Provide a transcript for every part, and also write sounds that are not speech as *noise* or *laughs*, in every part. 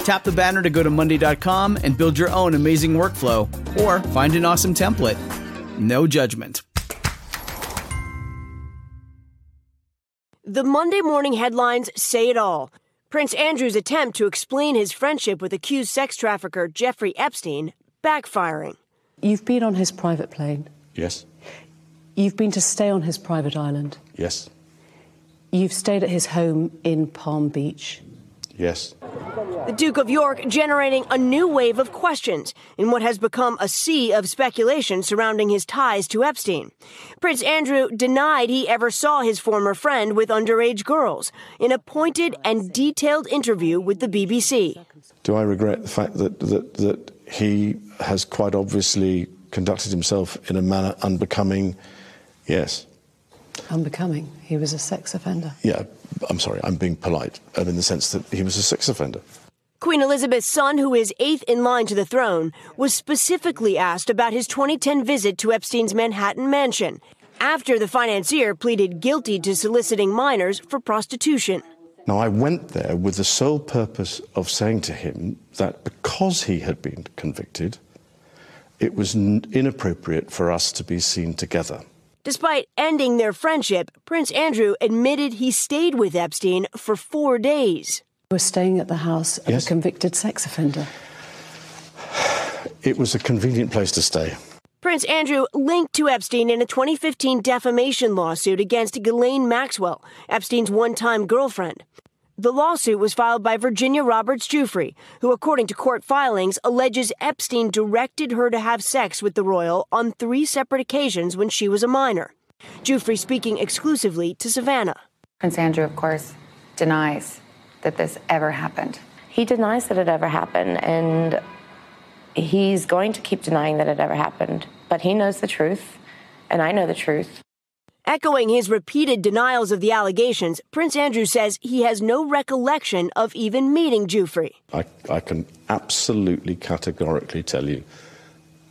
Tap the banner to go to Monday.com and build your own amazing workflow or find an awesome template. No judgment. The Monday morning headlines say it all. Prince Andrew's attempt to explain his friendship with accused sex trafficker Jeffrey Epstein backfiring. You've been on his private plane. Yes. You've been to stay on his private island. Yes. You've stayed at his home in Palm Beach. Yes. The Duke of York generating a new wave of questions in what has become a sea of speculation surrounding his ties to Epstein. Prince Andrew denied he ever saw his former friend with underage girls in a pointed and detailed interview with the BBC. Do I regret the fact that, that, that he has quite obviously conducted himself in a manner unbecoming? Yes. Unbecoming. He was a sex offender. Yeah, I'm sorry, I'm being polite, um, in the sense that he was a sex offender. Queen Elizabeth's son, who is eighth in line to the throne, was specifically asked about his 2010 visit to Epstein's Manhattan mansion after the financier pleaded guilty to soliciting minors for prostitution. Now, I went there with the sole purpose of saying to him that because he had been convicted, it was n- inappropriate for us to be seen together. Despite ending their friendship, Prince Andrew admitted he stayed with Epstein for four days. You were staying at the house of Yes. a convicted sex offender. It was a convenient place to stay. Prince Andrew linked to Epstein in a 2015 defamation lawsuit against Ghislaine Maxwell, Epstein's one time girlfriend. The lawsuit was filed by Virginia Roberts Giuffre, who, according to court filings, alleges Epstein directed her to have sex with the royal on three separate occasions when she was a minor. Giuffre speaking exclusively to Savannah. Prince Andrew, of course, denies that this ever happened. He denies that it ever happened, and he's going to keep denying that it ever happened. But he knows the truth, and I know the truth. Echoing his repeated denials of the allegations, Prince Andrew says he has no recollection of even meeting Giuffre. I, I can absolutely categorically tell you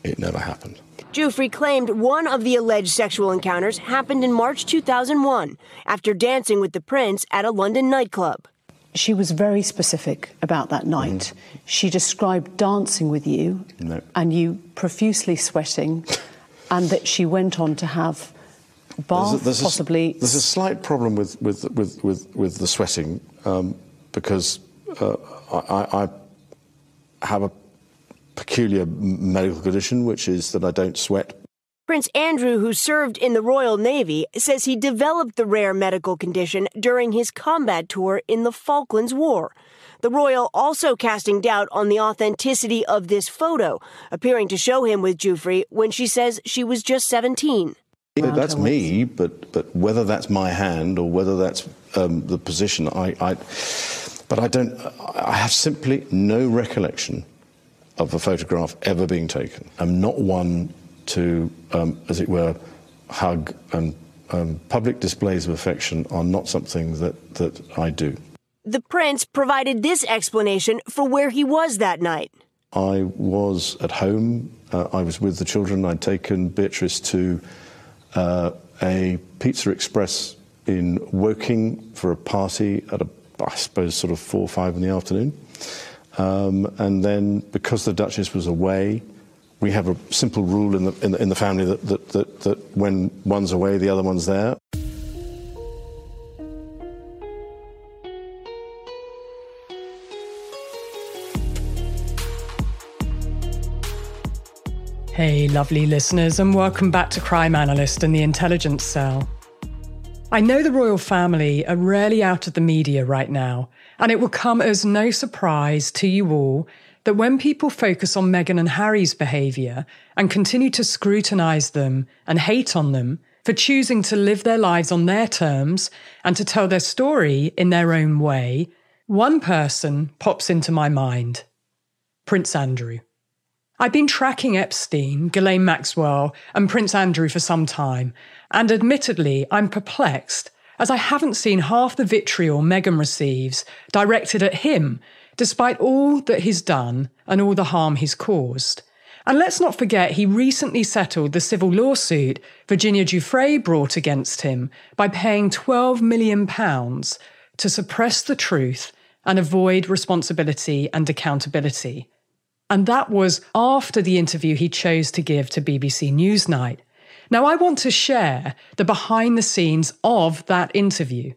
it never happened. Giuffre claimed one of the alleged sexual encounters happened in March 2001 after dancing with the prince at a London nightclub. She was very specific about that night. Mm-hmm. She described dancing with you No. and you profusely sweating, and that she went on to have bath, there's a, possibly. there's a slight problem with, with, with, with, with the sweating um, because uh, I, I have a peculiar medical condition, which is that I don't sweat. Prince Andrew, who served in the Royal Navy, says he developed the rare medical condition during his combat tour in the Falklands War. The royal also casting doubt on the authenticity of this photo, appearing to show him with Giuffre when she says she was just 17. That's me, but, but whether that's my hand or whether that's um, the position, I, I, but I don't, I have simply no recollection of a photograph ever being taken. I'm not one to, um, as it were, hug and um, public displays of affection are not something that, that I do. The prince provided this explanation for where he was that night. I was at home. Uh, I was with the children. I'd taken Beatrice to uh, a Pizza Express in Woking for a party at a, I suppose, sort of four or five in the afternoon. Um, and then, because the Duchess was away, we have a simple rule in the, in the, in the family that, that, that, that when one's away, the other one's there. Hey, lovely listeners, and welcome back to Crime Analyst and the Intelligence Cell. I know the royal family are rarely out of the media right now, and it will come as no surprise to you all that when people focus on Meghan and Harry's behaviour and continue to scrutinise them and hate on them for choosing to live their lives on their terms and to tell their story in their own way, one person pops into my mind Prince Andrew. I've been tracking Epstein, Ghislaine Maxwell, and Prince Andrew for some time, and admittedly, I'm perplexed as I haven't seen half the vitriol Meghan receives directed at him, despite all that he's done and all the harm he's caused. And let's not forget, he recently settled the civil lawsuit Virginia Giuffre brought against him by paying £12 million to suppress the truth and avoid responsibility and accountability. And that was after the interview he chose to give to BBC Newsnight. Now, I want to share the behind the scenes of that interview.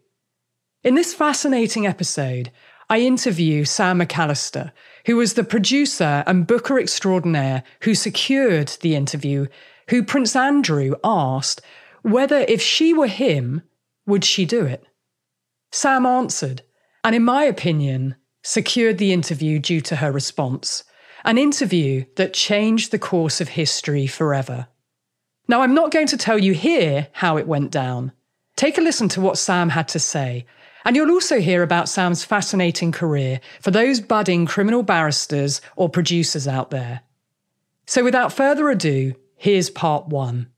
In this fascinating episode, I interview Sam McAlister, who was the producer and booker extraordinaire who secured the interview, who Prince Andrew asked whether if she were him, would she do it? Sam answered, and in my opinion, secured the interview due to her response an interview that changed the course of history forever. Now, I'm not going to tell you here how it went down. Take a listen to what Sam had to say, and you'll also hear about Sam's fascinating career for those budding criminal barristers or producers out there. So, without further ado, here's part one.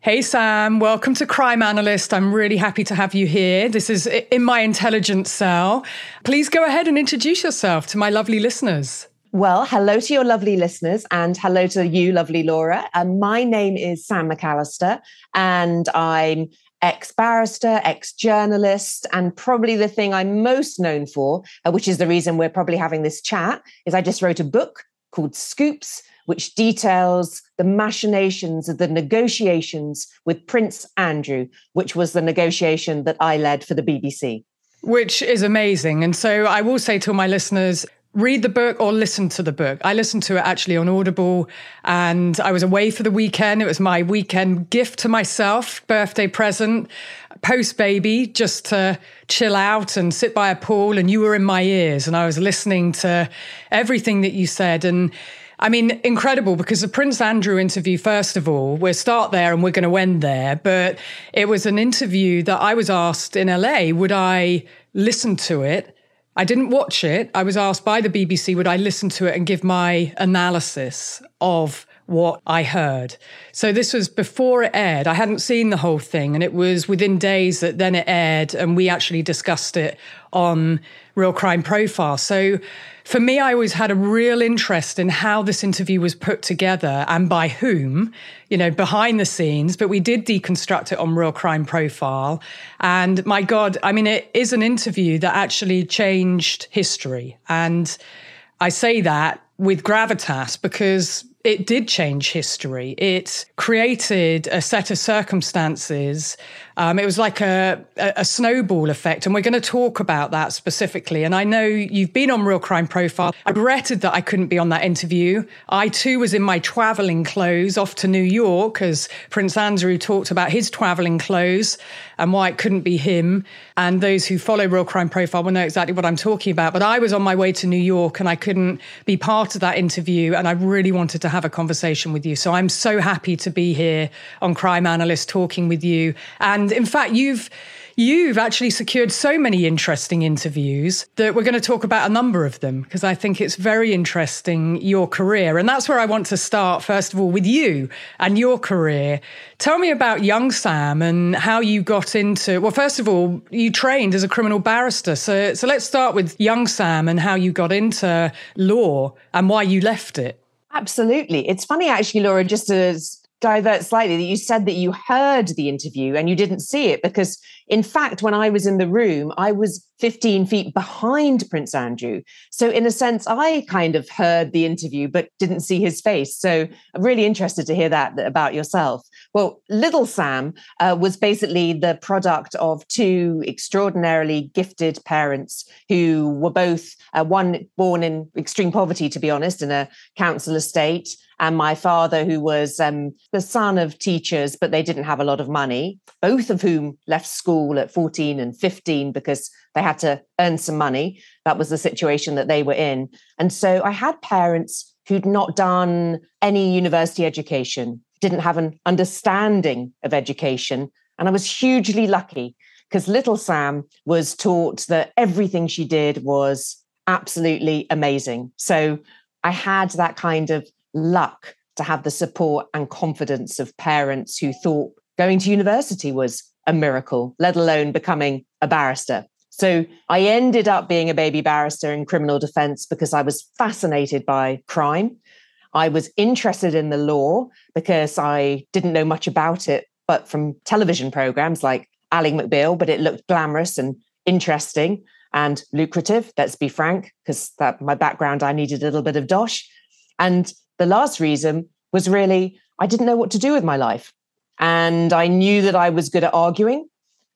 Hey, Sam, welcome to Crime Analyst. I'm really happy to have you here. This is in my intelligence cell. Please go ahead and introduce yourself to my lovely listeners. Well, hello to your lovely listeners and hello to you, lovely Laura. Um, my name is Sam McAlister and I'm ex barrister, ex journalist, and probably the thing I'm most known for, uh, which is the reason we're probably having this chat, is I just wrote a book called Scoops, which details the machinations of the negotiations with Prince Andrew, which was the negotiation that I led for the BBC which is amazing. And so I will say to all my listeners, read the book or listen to the book. I listened to it actually on Audible and I was away for the weekend. It was my weekend gift to myself, birthday present, post baby, just to chill out and sit by a pool. And you were in my ears and I was listening to everything that you said. And I mean, incredible because the Prince Andrew interview, first of all, we'll start there and we're going to end there. But it was an interview that I was asked in LA, would I listen to it? I didn't watch it. I was asked by the BBC, would I listen to it and give my analysis of what I heard. So this was before it aired. I hadn't seen the whole thing, and it was within days that then it aired, and we actually discussed it on Real Crime Profile. So for me, I always had a real interest in how this interview was put together and by whom, you know, behind the scenes. But we did deconstruct it on Real Crime Profile. And my God, I mean, it is an interview that actually changed history. And I say that with gravitas because it did change history. It created a set of circumstances. Um, it was like a, a, snowball effect. And we're going to talk about that specifically. And I know you've been on Real Crime Profile. I regretted that I couldn't be on that interview. I too was in my traveling clothes off to New York as Prince Andrew talked about his traveling clothes and why it couldn't be him. And those who follow Real Crime Profile will know exactly what I'm talking about. But I was on my way to New York and I couldn't be part of that interview. And I really wanted to have a conversation with you. So I'm so happy to be here on Crime Analyst talking with you. And in fact, you've You've actually secured so many interesting interviews that we're going to talk about a number of them because I think it's very interesting your career. And that's where I want to start, first of all, with you and your career. Tell me about young Sam and how you got into, well, first of all, you trained as a criminal barrister. So, so let's start with young Sam and how you got into law and why you left it. Absolutely. It's funny, actually, Laura, just as divert slightly that you said that you heard the interview and you didn't see it because in fact when i was in the room i was 15 feet behind prince andrew. So in a sense i kind of heard the interview but didn't see his face. So i'm really interested to hear that about yourself. Well little sam uh, was basically the product of two extraordinarily gifted parents who were both uh, one born in extreme poverty to be honest in a council estate and my father, who was um, the son of teachers, but they didn't have a lot of money, both of whom left school at 14 and 15 because they had to earn some money. That was the situation that they were in. And so I had parents who'd not done any university education, didn't have an understanding of education. And I was hugely lucky because little Sam was taught that everything she did was absolutely amazing. So I had that kind of luck to have the support and confidence of parents who thought going to university was a miracle, let alone becoming a barrister. So I ended up being a baby barrister in criminal defense because I was fascinated by crime. I was interested in the law because I didn't know much about it, but from television programs like Ally McBeal, but it looked glamorous and interesting and lucrative, let's be frank, because that my background, I needed a little bit of dosh. And the last reason was really I didn't know what to do with my life. And I knew that I was good at arguing.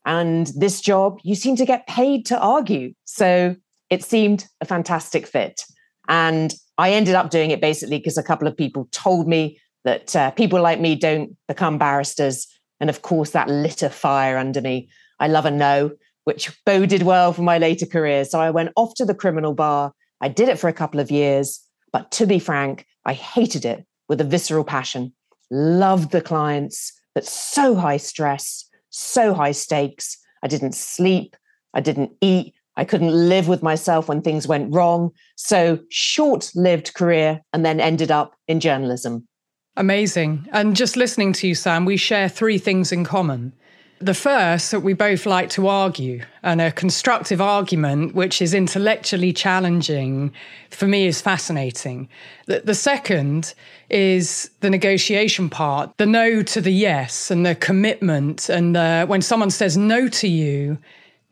And this job, you seem to get paid to argue. So it seemed a fantastic fit. And I ended up doing it basically because a couple of people told me that uh, people like me don't become barristers. And of course, that lit a fire under me. I love a no, which boded well for my later career. So I went off to the criminal bar. I did it for a couple of years. But to be frank, I hated it with a visceral passion. Loved the clients, but so high stress, so high stakes. I didn't sleep. I didn't eat. I couldn't live with myself when things went wrong. So, short lived career and then ended up in journalism. Amazing. And just listening to you, Sam, we share three things in common. The first, that we both like to argue, and a constructive argument, which is intellectually challenging, for me is fascinating. The, the second is the negotiation part, the no to the yes, and the commitment. And uh, when someone says no to you,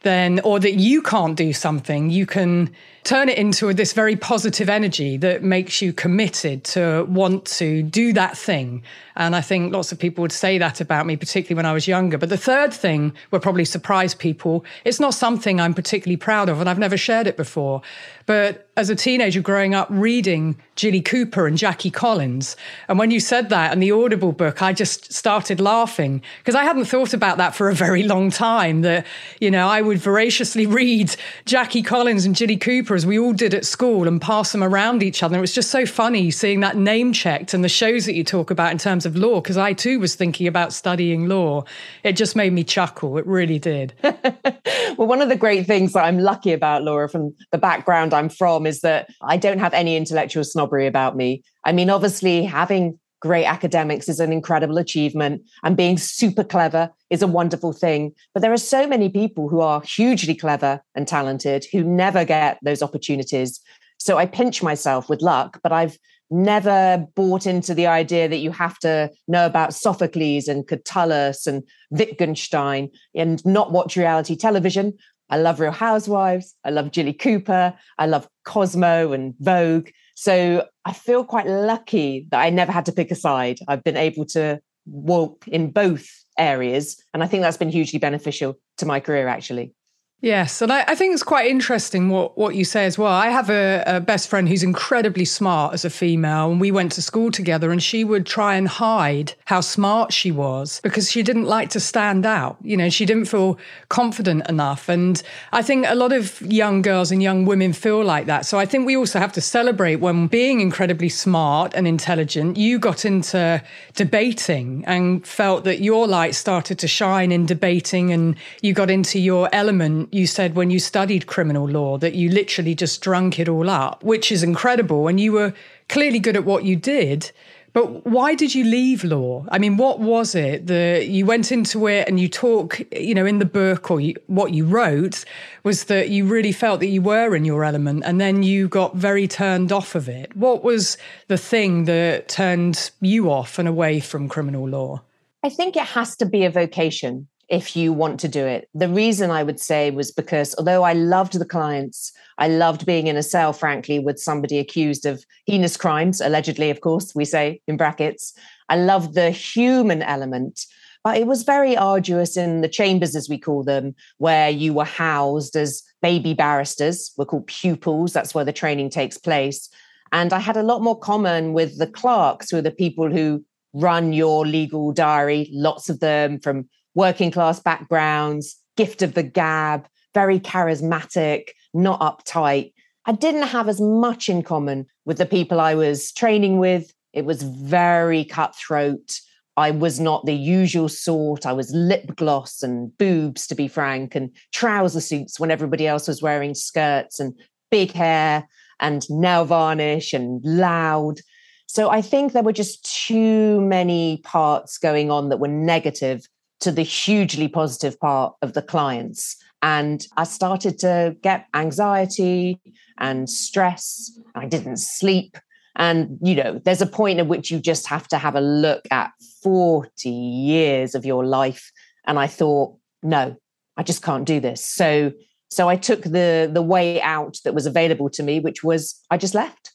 then, or that you can't do something, you can turn it into this very positive energy that makes you committed to want to do that thing. And I think lots of people would say that about me, particularly when I was younger. But the third thing will probably surprise people. It's not something I'm particularly proud of, and I've never shared it before. But as a teenager growing up reading Jilly Cooper and Jackie Collins, and when you said that in the Audible book, I just started laughing because I hadn't thought about that for a very long time. That, you know, I would voraciously read Jackie Collins and Jilly Cooper as we all did at school and pass them around each other. It was just so funny seeing that name checked and the shows that you talk about in terms of law, because I too was thinking about studying law. It just made me chuckle. It really did. *laughs* well, one of the great things that I'm lucky about, Laura, from the background I'm from, is that I don't have any intellectual snobbery about me. I mean, obviously, having great academics is an incredible achievement and being super clever is a wonderful thing. But there are so many people who are hugely clever and talented who never get those opportunities. So i pinch myself with luck but i've never bought into the idea that you have to know about sophocles and catullus and wittgenstein and not watch reality television. I love real housewives. I love jilly cooper. I love cosmo and vogue. So I feel quite lucky that I never had to pick a side. I've been able to walk in both areas. And I think that's been hugely beneficial to my career, actually. Yes, and I, I, think it's quite interesting what, what you say as well. I have a, a, best friend who's incredibly smart as a female, and we went to school together, and she would try and hide how smart she was because she didn't like to stand out. You know, she didn't feel confident enough. And I think a lot of young girls and young women feel like that. So I think we also have to celebrate when being incredibly smart and intelligent, you got into debating and felt that your light started to shine in debating, and you got into your element you said when you studied criminal law that you literally just drunk it all up, which is incredible. And you were clearly good at what you did. But why did you leave law? I mean, what was it that you went into it and you talk, you know, in the book or you, what you wrote was that you really felt that you were in your element and then you got very turned off of it. What was the thing that turned you off and away from criminal law? I think it has to be a vocation if you want to do it. The reason I would say was because although I loved the clients, I loved being in a cell, frankly, with somebody accused of heinous crimes, allegedly, of course, we say in brackets. I loved the human element. But it was very arduous in the chambers, as we call them, where you were housed as baby barristers, we're called pupils. That's where the training takes place. And I had a lot more common with the clerks, who are the people who run your legal diary, lots of them from working class backgrounds, gift of the gab, very charismatic, not uptight. I didn't have as much in common with the people I was training with. It was very cutthroat. I was not the usual sort. I was lip gloss and boobs, to be frank, and trouser suits when everybody else was wearing skirts and big hair and nail varnish and loud. So I think there were just too many parts going on that were negative to the hugely positive part of the clients. And I started to get anxiety and stress. I didn't sleep. And, you know, there's a point at which you just have to have a look at 40 years of your life. And I thought, no, I just can't do this. So, so I took the the way out that was available to me, which was I just left.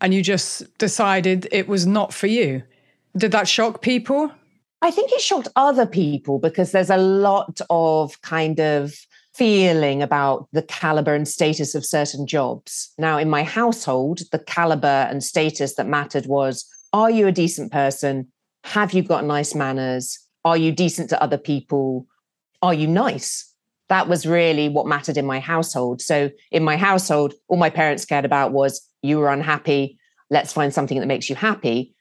And you just decided it was not for you. Did that shock people? I think it shocked other people because there's a lot of kind of feeling about the caliber and status of certain jobs. Now, in my household, the caliber and status that mattered was are you a decent person? Have you got nice manners? Are you decent to other people? Are you nice? That was really what mattered in my household. So, in my household, all my parents cared about was you were unhappy. Let's find something that makes you happy.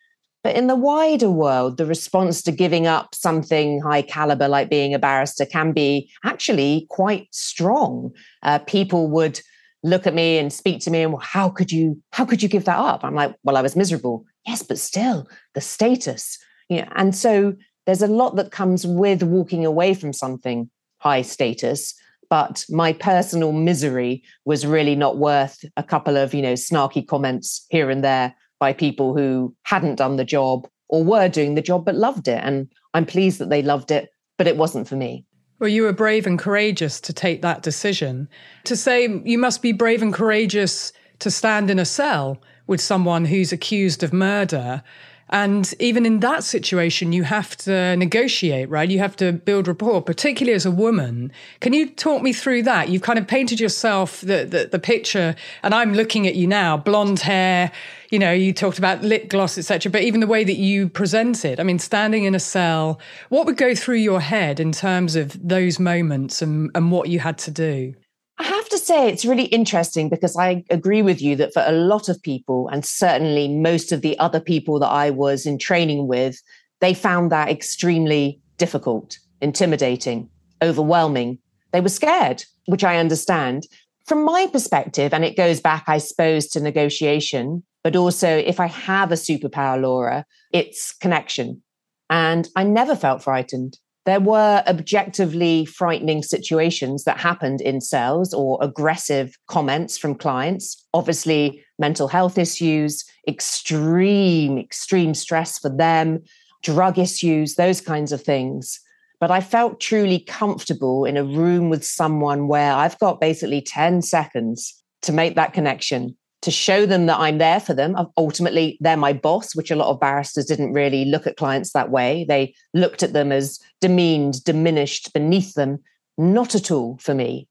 But in the wider world, the response to giving up something high caliber like being a barrister can be actually quite strong. Uh, people would look at me and speak to me and well, how could you how could you give that up? I'm like well i was miserable. Yes but still the status. You know and so there's a lot that comes with walking away from something high status but my personal misery was really not worth a couple of you know snarky comments here and there by people who hadn't done the job or were doing the job but loved it. And I'm pleased that they loved it, but it wasn't for me. Well, you were brave and courageous to take that decision. To say you must be brave and courageous to stand in a cell with someone who's accused of murder and even in that situation, you have to negotiate, right? You have to build rapport, particularly as a woman. Can you talk me through that? You've kind of painted yourself the, the, the picture, and I'm looking at you now, blonde hair. You know, you talked about lip gloss, etc. But even the way that you present it, I mean, standing in a cell, what would go through your head in terms of those moments and, and what you had to do? I have to say, it's really interesting because I agree with you that for a lot of people, and certainly most of the other people that I was in training with, they found that extremely difficult, intimidating, overwhelming. They were scared, which I understand. From my perspective, and it goes back, I suppose, to negotiation, but also if I have a superpower, Laura, it's connection. And I never felt frightened there were objectively frightening situations that happened in cells or aggressive comments from clients. Obviously, mental health issues, extreme, extreme stress for them, drug issues, those kinds of things. But I felt truly comfortable in a room with someone where I've got basically 10 seconds to make that connection to show them that I'm there for them. Ultimately, they're my boss, which a lot of barristers didn't really look at clients that way. They looked at them as demeaned, diminished, beneath them. Not at all for me.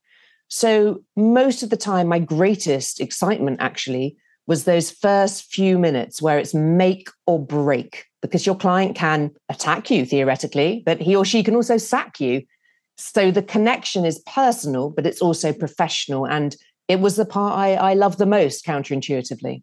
So, most of the time, my greatest excitement actually was those first few minutes where it's make or break, because your client can attack you theoretically, but he or she can also sack you. So, the connection is personal, but it's also professional. And it was the part I, I love the most counterintuitively.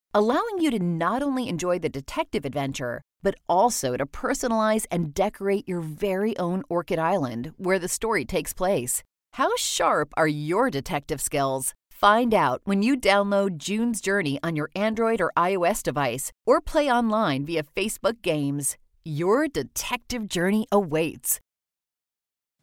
allowing you to not only enjoy the detective adventure, but also to personalize and decorate your very own Orchid Island where the story takes place. How sharp are your detective skills? Find out when you download June's Journey on your Android or iOS device or play online via Facebook Games. Your detective journey awaits.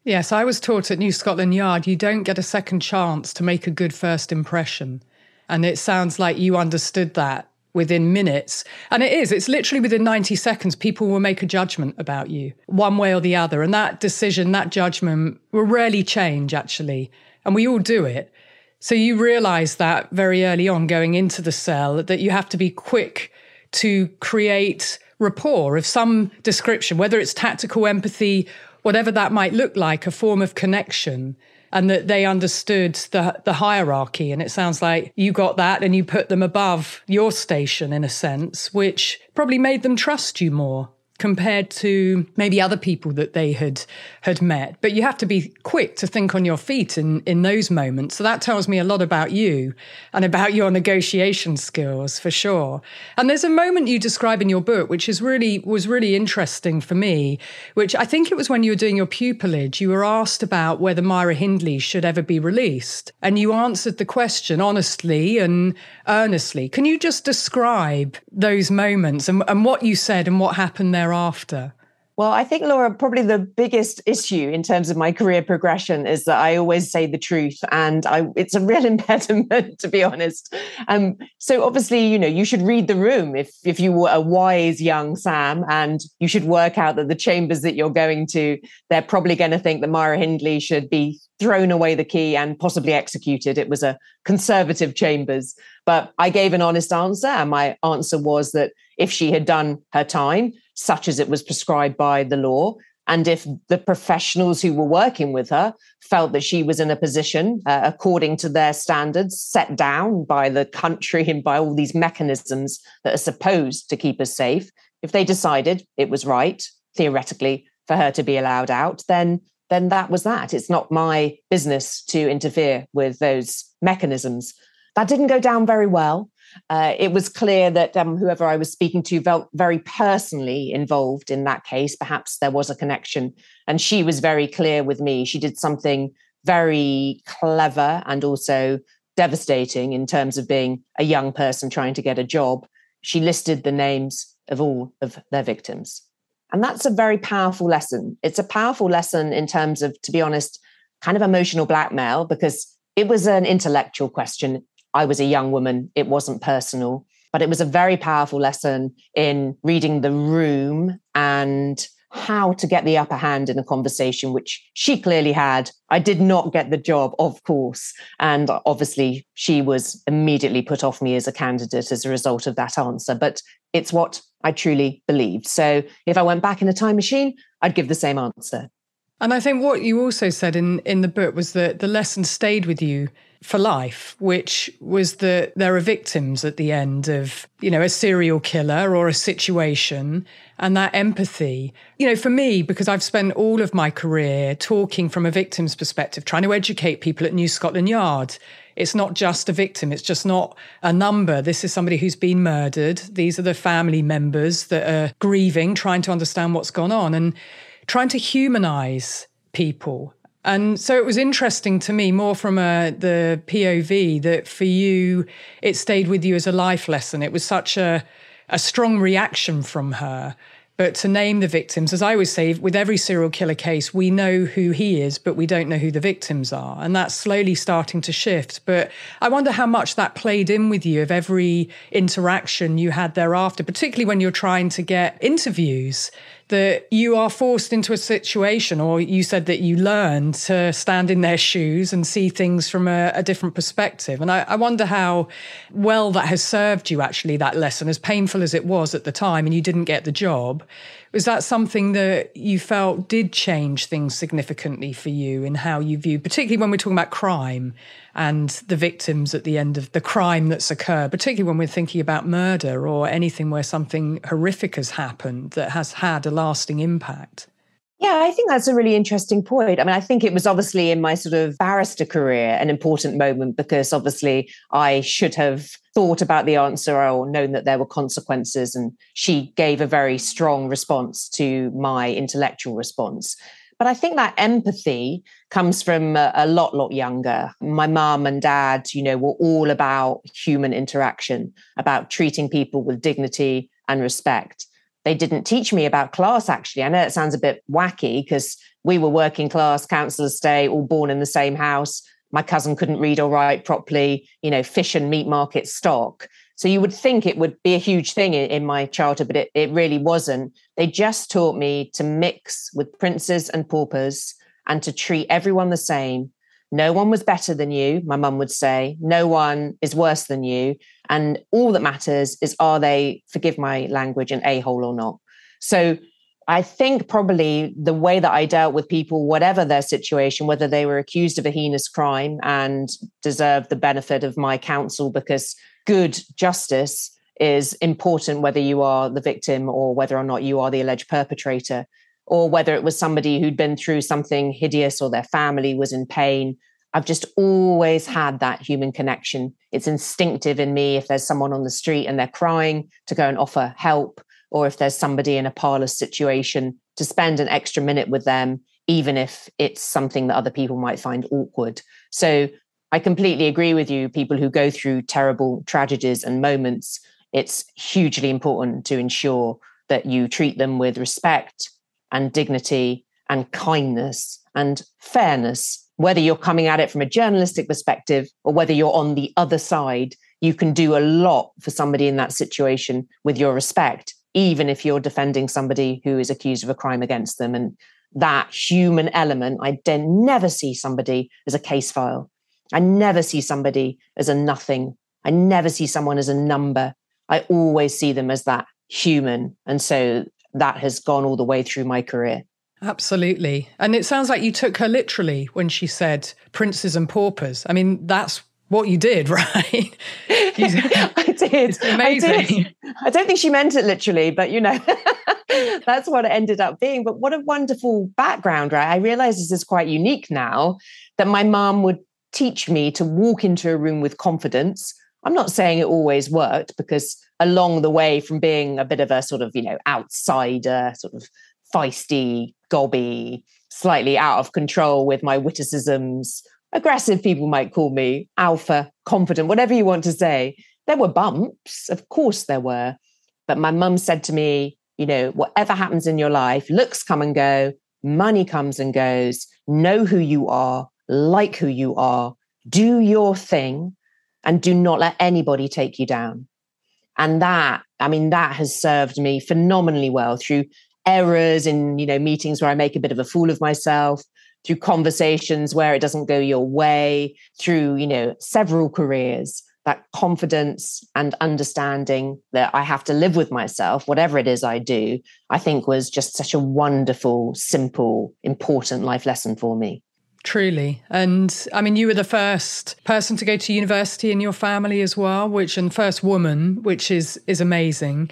Yes, I was taught at New Scotland Yard you don't get a second chance to make a good first impression. And it sounds like you understood that within minutes. And it is, it's literally within 90 seconds, people will make a judgment about you, one way or the other. And that decision, that judgment will rarely change, actually. And we all do it. So you realize that very early on going into the cell that you have to be quick to create rapport of some description, whether it's tactical empathy, whatever that might look like, a form of connection, and that they understood the the hierarchy. And it sounds like you got that and you put them above your station in a sense, which probably made them trust you more compared to maybe other people that they had had met. But you have to be quick to think on your feet in in those moments. So that tells me a lot about you and about your negotiation skills for sure. And there's a moment you describe in your book which is really was really interesting for me which I think it was when you were doing your pupillage you were asked about whether Myra Hindley should ever be released. And you answered the question honestly and earnestly. Can you just describe those moments and, and what you said and what happened there thereafter? Well, I think, Laura, probably the biggest issue in terms of my career progression is that I always say the truth, and I, it's a real *laughs* impediment, to be honest. Um, so, obviously, you know, you should read the room if if you were a wise young Sam, and you should work out that the chambers that you're going to, they're probably going to think that Myra Hindley should be thrown away the key and possibly executed. It was a conservative chambers, but I gave an honest answer, and my answer was that if she had done her time such as it was prescribed by the law. And if the professionals who were working with her felt that she was in a position, uh, according to their standards set down by the country and by all these mechanisms that are supposed to keep us safe, if they decided it was right, theoretically, for her to be allowed out, then then that was that. It's not my business to interfere with those mechanisms. That didn't go down very well uh, it was clear that um, whoever I was speaking to felt very personally involved in that case. Perhaps there was a connection. And she was very clear with me. She did something very clever and also devastating in terms of being a young person trying to get a job. She listed the names of all of their victims. And that's a very powerful lesson. It's a powerful lesson in terms of, to be honest, kind of emotional blackmail because it was an intellectual question. I was a young woman. It wasn't personal, but it was a very powerful lesson in reading the room and how to get the upper hand in a conversation, which she clearly had. I did not get the job, of course. And obviously, she was immediately put off me as a candidate as a result of that answer. But it's what I truly believed. So if I went back in a time machine, I'd give the same answer. And I think what you also said in, in the book was that the lesson stayed with you for life, which was that there are victims at the end of, you know, a serial killer or a situation and that empathy. You know, for me, because I've spent all of my career talking from a victim's perspective, trying to educate people at New Scotland Yard. It's not just a victim, it's just not a number. This is somebody who's been murdered. These are the family members that are grieving, trying to understand what's gone on and trying to humanize people and so it was interesting to me, more from a, the POV, that for you, it stayed with you as a life lesson. It was such a, a strong reaction from her. But to name the victims, as I always say, with every serial killer case, we know who he is, but we don't know who the victims are. And that's slowly starting to shift. But I wonder how much that played in with you of every interaction you had thereafter, particularly when you're trying to get interviews that you are forced into a situation, or you said that you learn to stand in their shoes and see things from a, a different perspective. And I, I, wonder how well that has served you, actually, that lesson, as painful as it was at the time, and you didn't get the job. Was that something that you felt did change things significantly for you in how you view, particularly when we're talking about crime and the victims at the end of the crime that's occurred, particularly when we're thinking about murder or anything where something horrific has happened that has had a lasting impact? Yeah, I think that's a really interesting point. I mean, I think it was obviously in my sort of barrister career an important moment because obviously I should have thought about the answer or known that there were consequences. And she gave a very strong response to my intellectual response. But I think that empathy comes from a, a lot, lot younger. My mum and dad, you know, were all about human interaction, about treating people with dignity and respect they didn't teach me about class actually. I know it sounds a bit wacky because we were working class council estate all born in the same house. My cousin couldn't read or write properly you know fish and meat market stock. So you would think it would be a huge thing in, in my childhood but it, it really wasn't. They just taught me to mix with princes and paupers and to treat everyone the same no one was better than you, my mum would say. No one is worse than you. And all that matters is are they, forgive my language, an a hole or not? So I think probably the way that I dealt with people, whatever their situation, whether they were accused of a heinous crime and deserve the benefit of my counsel because good justice is important whether you are the victim or whether or not you are the alleged perpetrator or whether it was somebody who'd been through something hideous or their family was in pain. I've just always had that human connection. It's instinctive in me if there's someone on the street and they're crying to go and offer help, or if there's somebody in a parlous situation to spend an extra minute with them, even if it's something that other people might find awkward. So I completely agree with you. People who go through terrible tragedies and moments, it's hugely important to ensure that you treat them with respect and dignity and kindness and fairness. Whether you're coming at it from a journalistic perspective or whether you're on the other side, you can do a lot for somebody in that situation with your respect, even if you're defending somebody who is accused of a crime against them. And that human element, I never see somebody as a case file. I never see somebody as a nothing. I never see someone as a number. I always see them as that human. And so that has gone all the way through my career. Absolutely. And it sounds like you took her literally when she said princes and paupers. I mean, that's what you did, *laughs* right? *laughs* I did. amazing. I, did. I don't think she meant it literally, but you know, *laughs* that's what it ended up being. But what a wonderful background, right? I realize this is quite unique now that my mom would teach me to walk into a room with confidence. I'm not saying it always worked because along the way from being a bit of a sort of, you know, outsider, sort of feisty, gobby, slightly out of control with my witticisms, aggressive people might call me, alpha, confident, whatever you want to say. There were bumps, of course there were. But my mum said to me, you know, whatever happens in your life, looks come and go, money comes and goes, know who you are, like who you are, do your thing, and do not let anybody take you down. And that, I mean, that has served me phenomenally well through errors in, you know, meetings where I make a bit of a fool of myself, through conversations where it doesn't go your way, through, you know, several careers. That confidence and understanding that I have to live with myself, whatever it is I do, I think was just such a wonderful, simple, important life lesson for me. Truly. And I mean, you were the first person to go to university in your family as well, which, and first woman, which is, is amazing.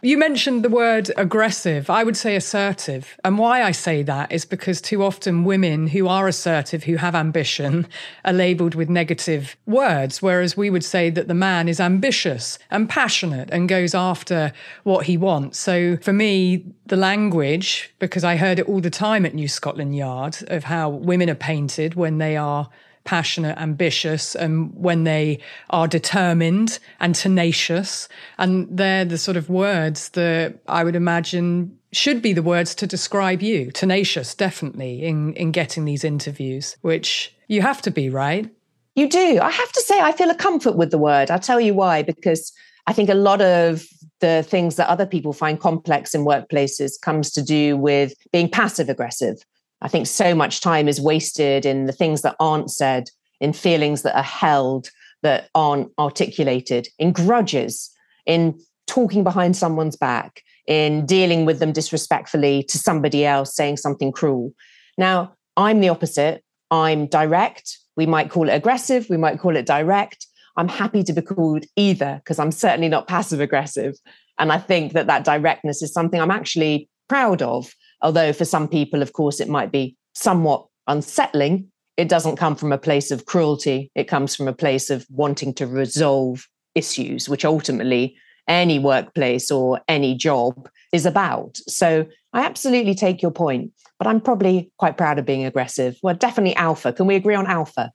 You mentioned the word aggressive. I would say assertive. And why I say that is because too often women who are assertive, who have ambition, are labeled with negative words, whereas we would say that the man is ambitious and passionate and goes after what he wants. So for me, the language, because I heard it all the time at New Scotland Yard of how women are painted when they are passionate, ambitious, and when they are determined and tenacious. And they're the sort of words that I would imagine should be the words to describe you. Tenacious, definitely, in, in getting these interviews, which you have to be, right? You do. I have to say, I feel a comfort with the word. I'll tell you why, because I think a lot of the things that other people find complex in workplaces comes to do with being passive aggressive I think so much time is wasted in the things that aren't said, in feelings that are held, that aren't articulated, in grudges, in talking behind someone's back, in dealing with them disrespectfully to somebody else saying something cruel. Now, I'm the opposite. I'm direct. We might call it aggressive, we might call it direct. I'm happy to be called either because I'm certainly not passive aggressive. And I think that that directness is something I'm actually proud of. Although for some people, of course, it might be somewhat unsettling. It doesn't come from a place of cruelty, it comes from a place of wanting to resolve issues, which ultimately any workplace or any job is about. So I absolutely take your point, but I'm probably quite proud of being aggressive. Well, definitely alpha. Can we agree on alpha?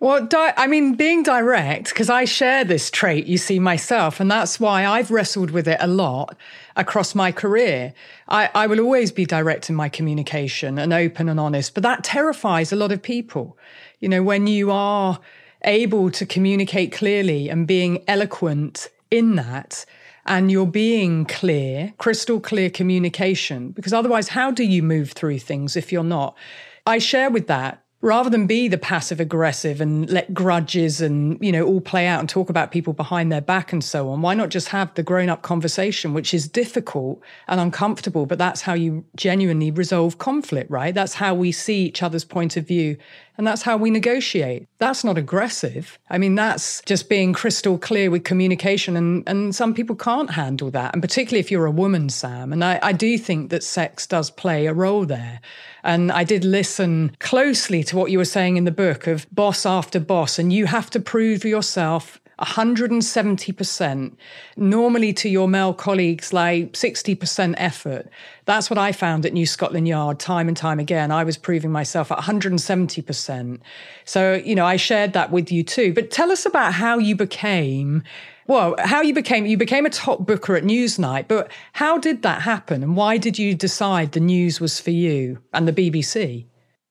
Well, di- I mean, being direct, because I share this trait, you see, myself, and that's why I've wrestled with it a lot across my career. I, I will always be direct in my communication and open and honest, but that terrifies a lot of people. You know, when you are able to communicate clearly and being eloquent in that, and you're being clear, crystal clear communication, because otherwise, how do you move through things if you're not? I share with that rather than be the passive aggressive and let grudges and you know all play out and talk about people behind their back and so on why not just have the grown up conversation which is difficult and uncomfortable but that's how you genuinely resolve conflict right? That's how we see each other's point of view and that's how we negotiate. That's not aggressive. I mean, that's just being crystal clear with communication. And, and some people can't handle that. And particularly if you're a woman, Sam. And I, I do think that sex does play a role there. And I did listen closely to what you were saying in the book of boss after boss. And you have to prove yourself 170%, normally to your male colleagues, like 60% effort. That's what I found at New Scotland Yard time and time again. I was proving myself at 170%. So, you know, I shared that with you too. But tell us about how you became. Well, how you became you became a top booker at Newsnight, but how did that happen and why did you decide the news was for you and the BBC?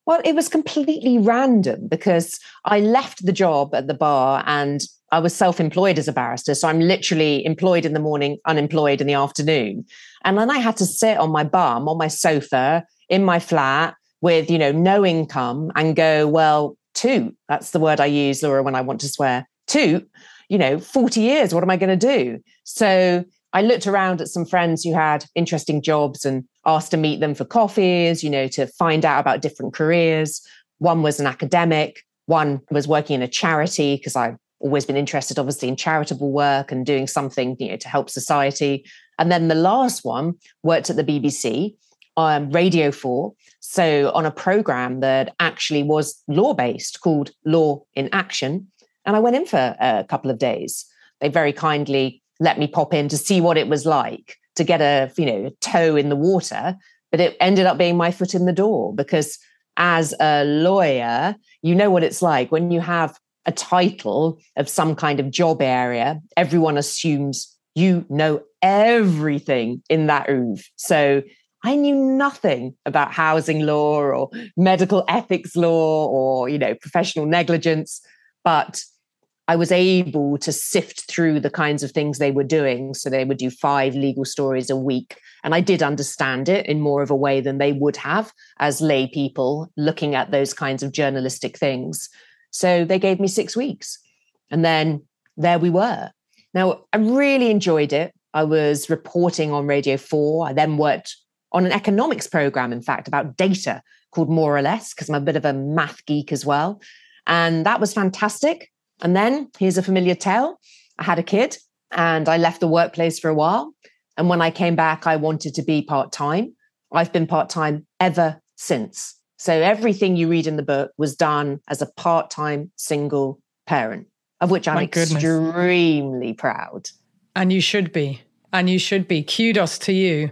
Well, it was completely random because I left the job at the bar and I was self employed as a barrister. So I'm literally employed in the morning, unemployed in the afternoon. And then I had to sit on my bum, on my sofa in my flat with, you know, no income and go, well, toot. That's the word I use, Laura, when I want to swear. Toot, you know, 40 years, what am I going to do? So I looked around at some friends who had interesting jobs and asked to meet them for coffees, you know, to find out about different careers. One was an academic, one was working in a charity because I always been interested, obviously, in charitable work and doing something you know, to help society. And then the last one worked at the BBC, um, Radio 4. So on a program that actually was law based called Law in Action. And I went in for a couple of days. They very kindly let me pop in to see what it was like to get a, you know, a toe in the water. But it ended up being my foot in the door because as a lawyer, you know what it's like when you have a title of some kind of job area, everyone assumes you know everything in that oeuvre. So I knew nothing about housing law or medical ethics law or, you know, professional negligence, but I was able to sift through the kinds of things they were doing. So they would do five legal stories a week. And I did understand it in more of a way than they would have as lay people looking at those kinds of journalistic things. So they gave me six weeks. And then there we were. Now, I really enjoyed it. I was reporting on Radio 4. I then worked on an economics program, in fact, about data called More or Less, because I'm a bit of a math geek as well. And that was fantastic. And then here's a familiar tale I had a kid and I left the workplace for a while. And when I came back, I wanted to be part time. I've been part time ever since. So everything you read in the book was done as a part time single parent, of which I'm extremely proud. And you should be. And you should be. Kudos to you.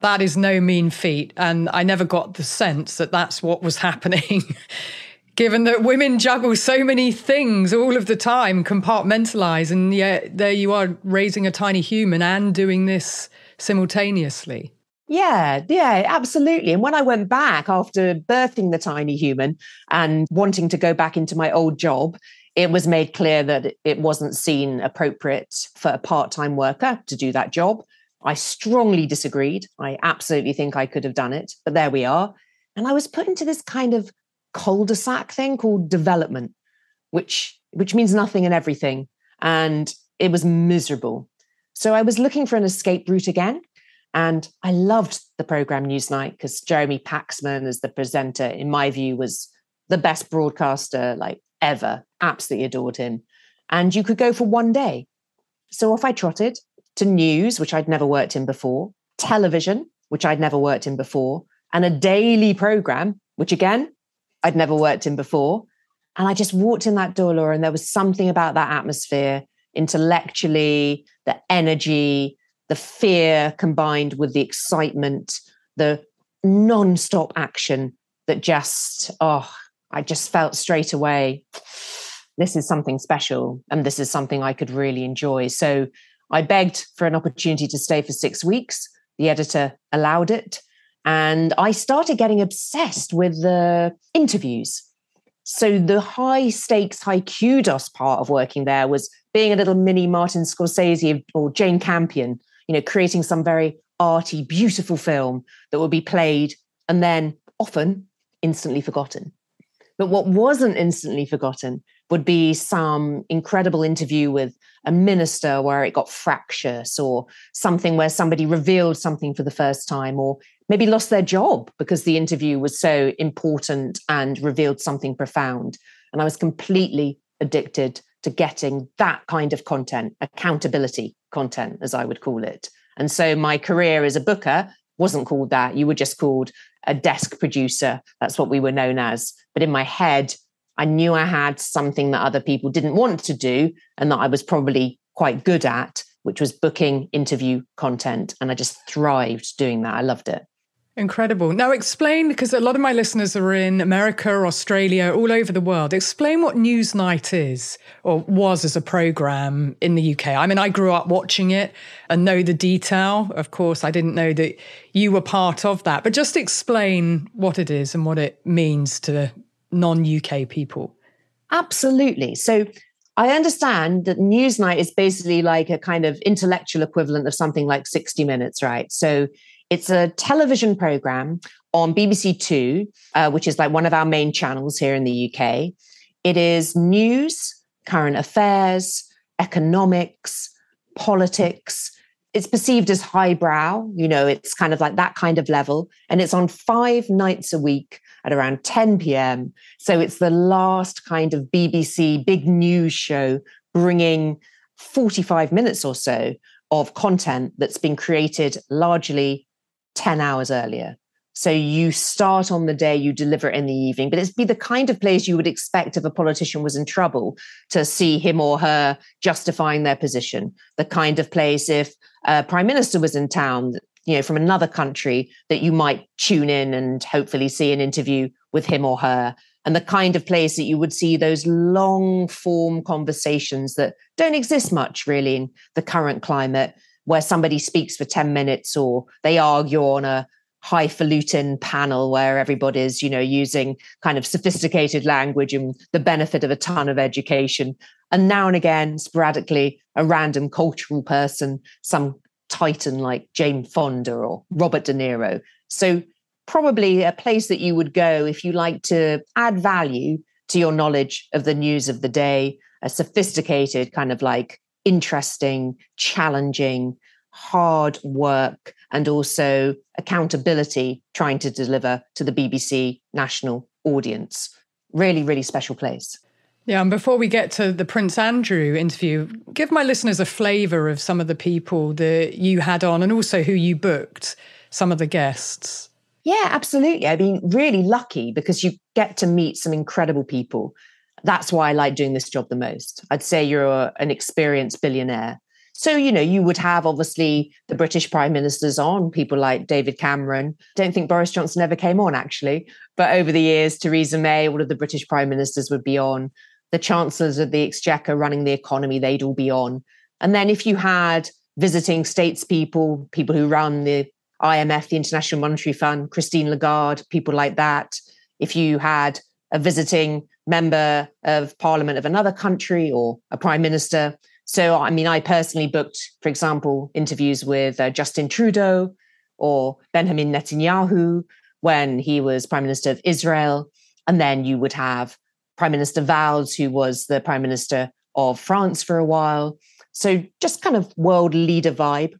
That is no mean feat. And I never got the sense that that's what was happening. *laughs* given that women juggle so many things all of the time, compartmentalize, and yet there you are raising a tiny human and doing this simultaneously. Yeah, yeah, absolutely. And when I went back after birthing the tiny human and wanting to go back into my old job, it was made clear that it wasn't seen appropriate for a part time worker to do that job. I strongly disagreed. I absolutely think I could have done it, but there we are. And I was put into this kind of cul-de-sac thing called development, which which means nothing and everything. And it was miserable. So I was looking for an escape route again. And I loved the program Newsnight because Jeremy Paxman as the presenter, in my view, was the best broadcaster like ever. Absolutely adored him. And you could go for one day. So off I trotted to news, which I'd never worked in before, television, which I'd never worked in before, and a daily program, which again, I'd never worked in before. And I just walked in that door, Laura, and there was something about that atmosphere, intellectually, the energy, the fear combined with the excitement, the non-stop action that just, oh, I just felt straight away, this is something special and this is something I could really enjoy. So I begged for an opportunity to stay for six weeks. The editor allowed it. And I started getting obsessed with the interviews. So the high stakes, high kudos part of working there was being a little mini Martin Scorsese or Jane Campion, you know, creating some very arty, beautiful film that would be played and then often instantly forgotten. But what wasn't instantly forgotten would be some incredible interview with a minister where it got fractious or something where somebody revealed something for the first time or maybe lost their job because the interview was so important and revealed something profound. And I was completely addicted to getting that kind of content, accountability content, as I would call it. And so my career as a booker wasn't called that. You were just called a desk producer. That's what we were known as. But in my head, I knew I had something that other people didn't want to do and that I was probably quite good at, which was booking interview content. And I just thrived doing that. I loved it. Incredible. Now, explain because a lot of my listeners are in America, Australia, all over the world. Explain what Newsnight is or was as a program in the UK. I mean, I grew up watching it and know the detail. Of course, I didn't know that you were part of that, but just explain what it is and what it means to non UK people. Absolutely. So, I understand that Newsnight is basically like a kind of intellectual equivalent of something like 60 Minutes, right? So it's a television program on BBC Two, uh, which is like one of our main channels here in the UK. It is news, current affairs, economics, politics. It's perceived as highbrow, you know, it's kind of like that kind of level. And it's on five nights a week at around 10 p.m. So it's the last kind of BBC big news show bringing 45 minutes or so of content that's been created largely 10 hours earlier. So you start on the day, you deliver it in the evening, but it's be the kind of place you would expect if a politician was in trouble to see him or her justifying their position. The kind of place if a prime minister was in town, you know, from another country that you might tune in and hopefully see an interview with him or her. And the kind of place that you would see those long form conversations that don't exist much really in the current climate where somebody speaks for 10 minutes or they argue on a highfalutin panel where everybody's, you know, using kind of sophisticated language and the benefit of a ton of education. And now and again, sporadically, a random cultural person, some titan like Jane Fonda or Robert De Niro. So probably a place that you would go if you like to add value to your knowledge of the news of the day, a sophisticated kind of like interesting, challenging, hard work, and also accountability trying to deliver to the BBC national audience. Really, really special place. Yeah, and before we get to the Prince Andrew interview, give my listeners a flavour of some of the people that you had on and also who you booked, some of the guests. Yeah, absolutely. I mean, really lucky because you get to meet some incredible people that's why I like doing this job the most. I'd say you're an experienced billionaire. So, you know, you would have obviously the British prime ministers on, people like David Cameron. Don't think Boris Johnson ever came on, actually. But over the years, Theresa May, all of the British prime ministers would be on. The chancellors of the exchequer running the economy, they'd all be on. And then if you had visiting statespeople, people who run the IMF, the International Monetary Fund, Christine Lagarde, people like that, if you had a visiting member of parliament of another country or a prime minister, so, I mean, I personally booked, for example, interviews with uh, Justin Trudeau or Benjamin Netanyahu when he was Prime Minister of Israel. And then you would have Prime Minister Valls, who was the Prime Minister of France for a while. So, just kind of world leader vibe.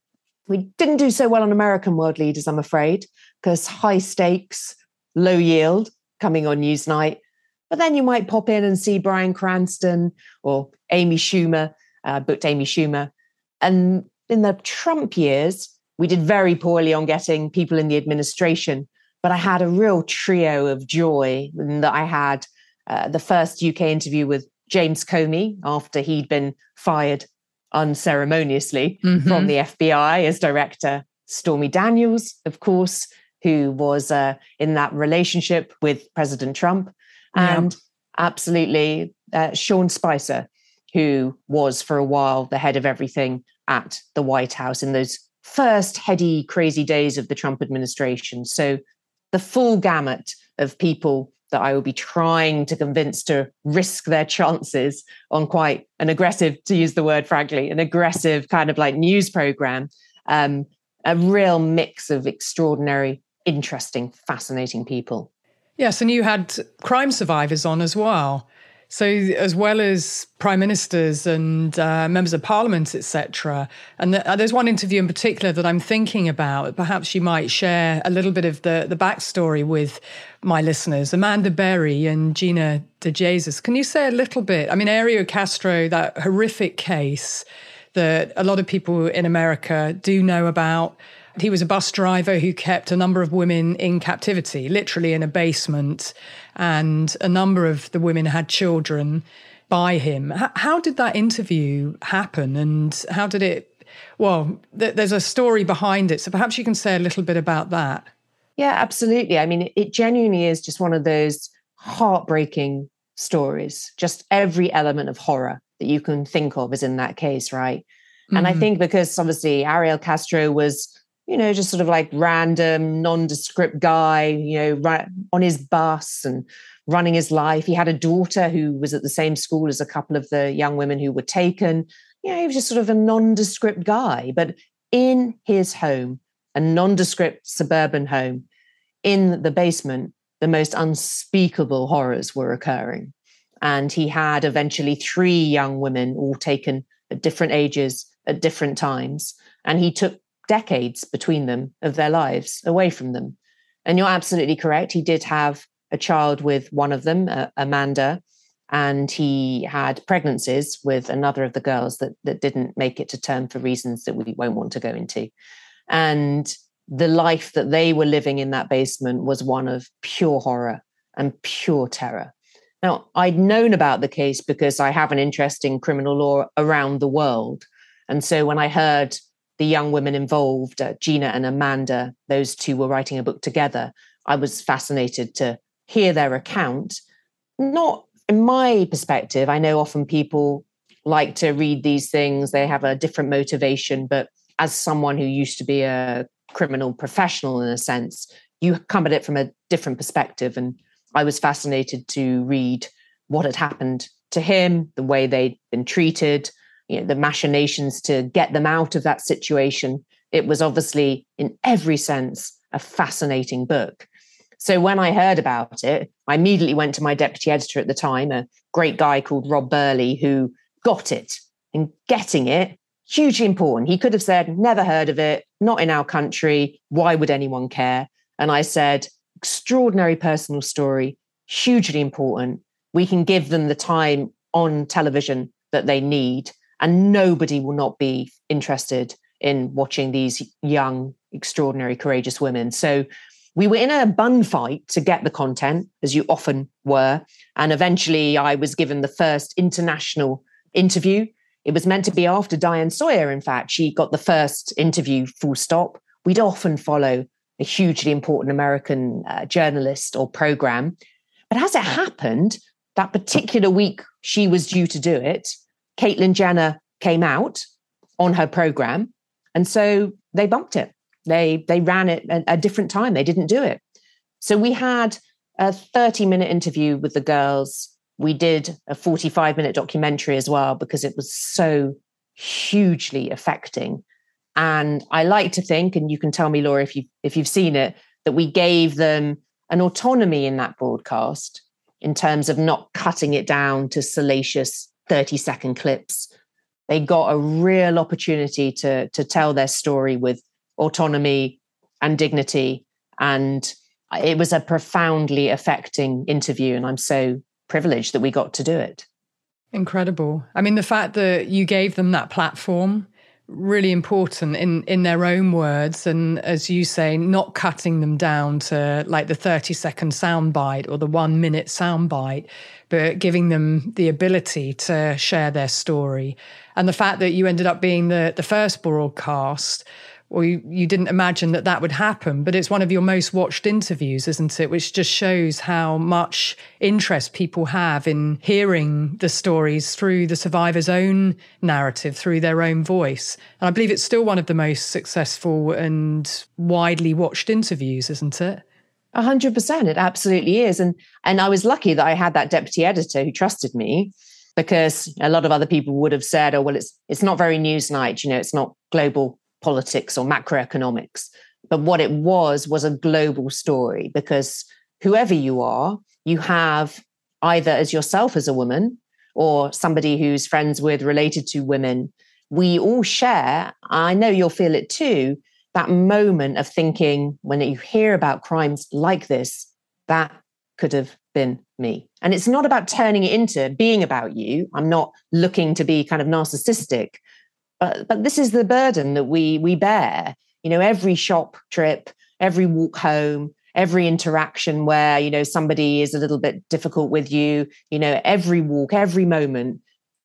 We didn't do so well on American world leaders, I'm afraid, because high stakes, low yield coming on Newsnight. But then you might pop in and see Bryan Cranston or Amy Schumer uh, booked Amy Schumer. And in the Trump years, we did very poorly on getting people in the administration. But I had a real trio of joy that I had uh, the first UK interview with James Comey after he'd been fired unceremoniously mm-hmm. from the FBI as director. Stormy Daniels, of course, who was uh, in that relationship with President Trump. And yep. absolutely uh, Sean Spicer, who was for a while the head of everything at the White House in those first heady, crazy days of the Trump administration. So the full gamut of people that I will be trying to convince to risk their chances on quite an aggressive, to use the word frankly, an aggressive kind of like news program. Um, a real mix of extraordinary, interesting, fascinating people. Yes, and you had crime survivors on as well. So, as well as prime ministers and uh, members of parliament, etc., and uh, there's one interview in particular that I'm thinking about. Perhaps you might share a little bit of the the backstory with my listeners. Amanda Berry and Gina De Jesus. Can you say a little bit? I mean, Ariel Castro, that horrific case that a lot of people in America do know about. He was a bus driver who kept a number of women in captivity, literally in a basement and a number of the women had children by him. H- how did that interview happen, and how did it? Well, th- there's a story behind it, so perhaps you can say a little bit about that. Yeah, absolutely. I mean, it genuinely is just one of those heartbreaking stories. Just every element of horror that you can think of is in that case, right? Mm-hmm. And I mm-hmm. think because obviously Ariel Castro was you know, just sort of like random, nondescript guy, you know, right on his bus and running his life. He had a daughter who was at the same school as a couple of the young women who were taken. You know, he was just sort of a nondescript guy. But in his home, a nondescript suburban home, in the basement, the most unspeakable horrors were occurring. And he had eventually three young women, all taken at different ages, at different times. And he took decades between them of their lives away from them. And you're absolutely correct. He did have a child with one of them, uh, Amanda, and he had pregnancies with another of the girls that, that didn't make it to term for reasons that we won't want to go into. And the life that they were living in that basement was one of pure horror and pure terror. Now, I'd known about the case because I have an interest in criminal law around the world. And so when I heard the young women involved, uh, Gina and Amanda, those two were writing a book together. I was fascinated to hear their account. Not in my perspective, I know often people like to read these things, they have a different motivation, but as someone who used to be a criminal professional in a sense, you come at it from a different perspective. And I was fascinated to read what had happened to him, the way they'd been treated, you know, the machinations to get them out of that situation. It was obviously, in every sense, a fascinating book. So when I heard about it, I immediately went to my deputy editor at the time, a great guy called Rob Burley, who got it. And getting it, hugely important. He could have said, never heard of it, not in our country. Why would anyone care? And I said, extraordinary personal story, hugely important. We can give them the time on television that they need and nobody will not be interested in watching these young, extraordinary, courageous women. So we were in a bun fight to get the content, as you often were. And eventually I was given the first international interview It was meant to be after Diane Sawyer, in fact. She got the first interview, full stop. We'd often follow a hugely important American uh, journalist or program. But as it happened, that particular week she was due to do it, Caitlyn Jenner came out on her program. And so they bumped it. They they ran it a, a different time. They didn't do it. So we had a 30 minute interview with the girls. We did a 45 minute documentary as well because it was so hugely affecting. And I like to think, and you can tell me, Laura, if you if you've seen it, that we gave them an autonomy in that broadcast in terms of not cutting it down to salacious 30 second clips. They got a real opportunity to, to tell their story with autonomy and dignity. And it was a profoundly affecting interview. And I'm so privileged that we got to do it. Incredible. I mean, the fact that you gave them that platform really important in in their own words. And as you say not cutting them down to like the 30 second soundbite or the 1 minute soundbite but giving them the ability to share their story. And the fact that you ended up being the the first broadcast or you, you didn't imagine that that would happen. But it's one of your most watched interviews, isn't it? Which just shows how much interest people have in hearing the stories through the survivor's own narrative, through their own voice. And I believe it's still one of the most successful and widely watched interviews, isn't it? A hundred percent. It absolutely is. And and I was lucky that I had that deputy editor who trusted me because a lot of other people would have said, oh, well, it's it's not very newsnight, you know, it's not global politics or macroeconomics. But what it was was a global story because whoever you are, you have either as yourself as a woman or somebody who's friends with, related to women. We all share, I know you'll feel it too, that moment of thinking when you hear about crimes like this, that could have been me. And it's not about turning it into being about you. I'm not looking to be kind of narcissistic, but but this is the burden that we we bear. You know every shop trip every walk home every interaction where you know somebody is a little bit difficult with you you know every walk every moment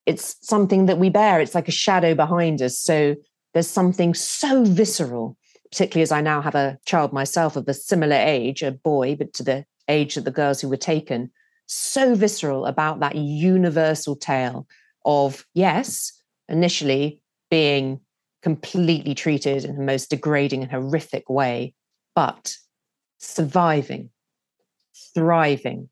it's something that we bear. It's like a shadow behind us. So there's something so visceral particularly as i now have a child myself of a similar age a boy but to the age of the girls who were taken so visceral about that universal tale of yes initially being completely treated in the most degrading and horrific way, but surviving, thriving.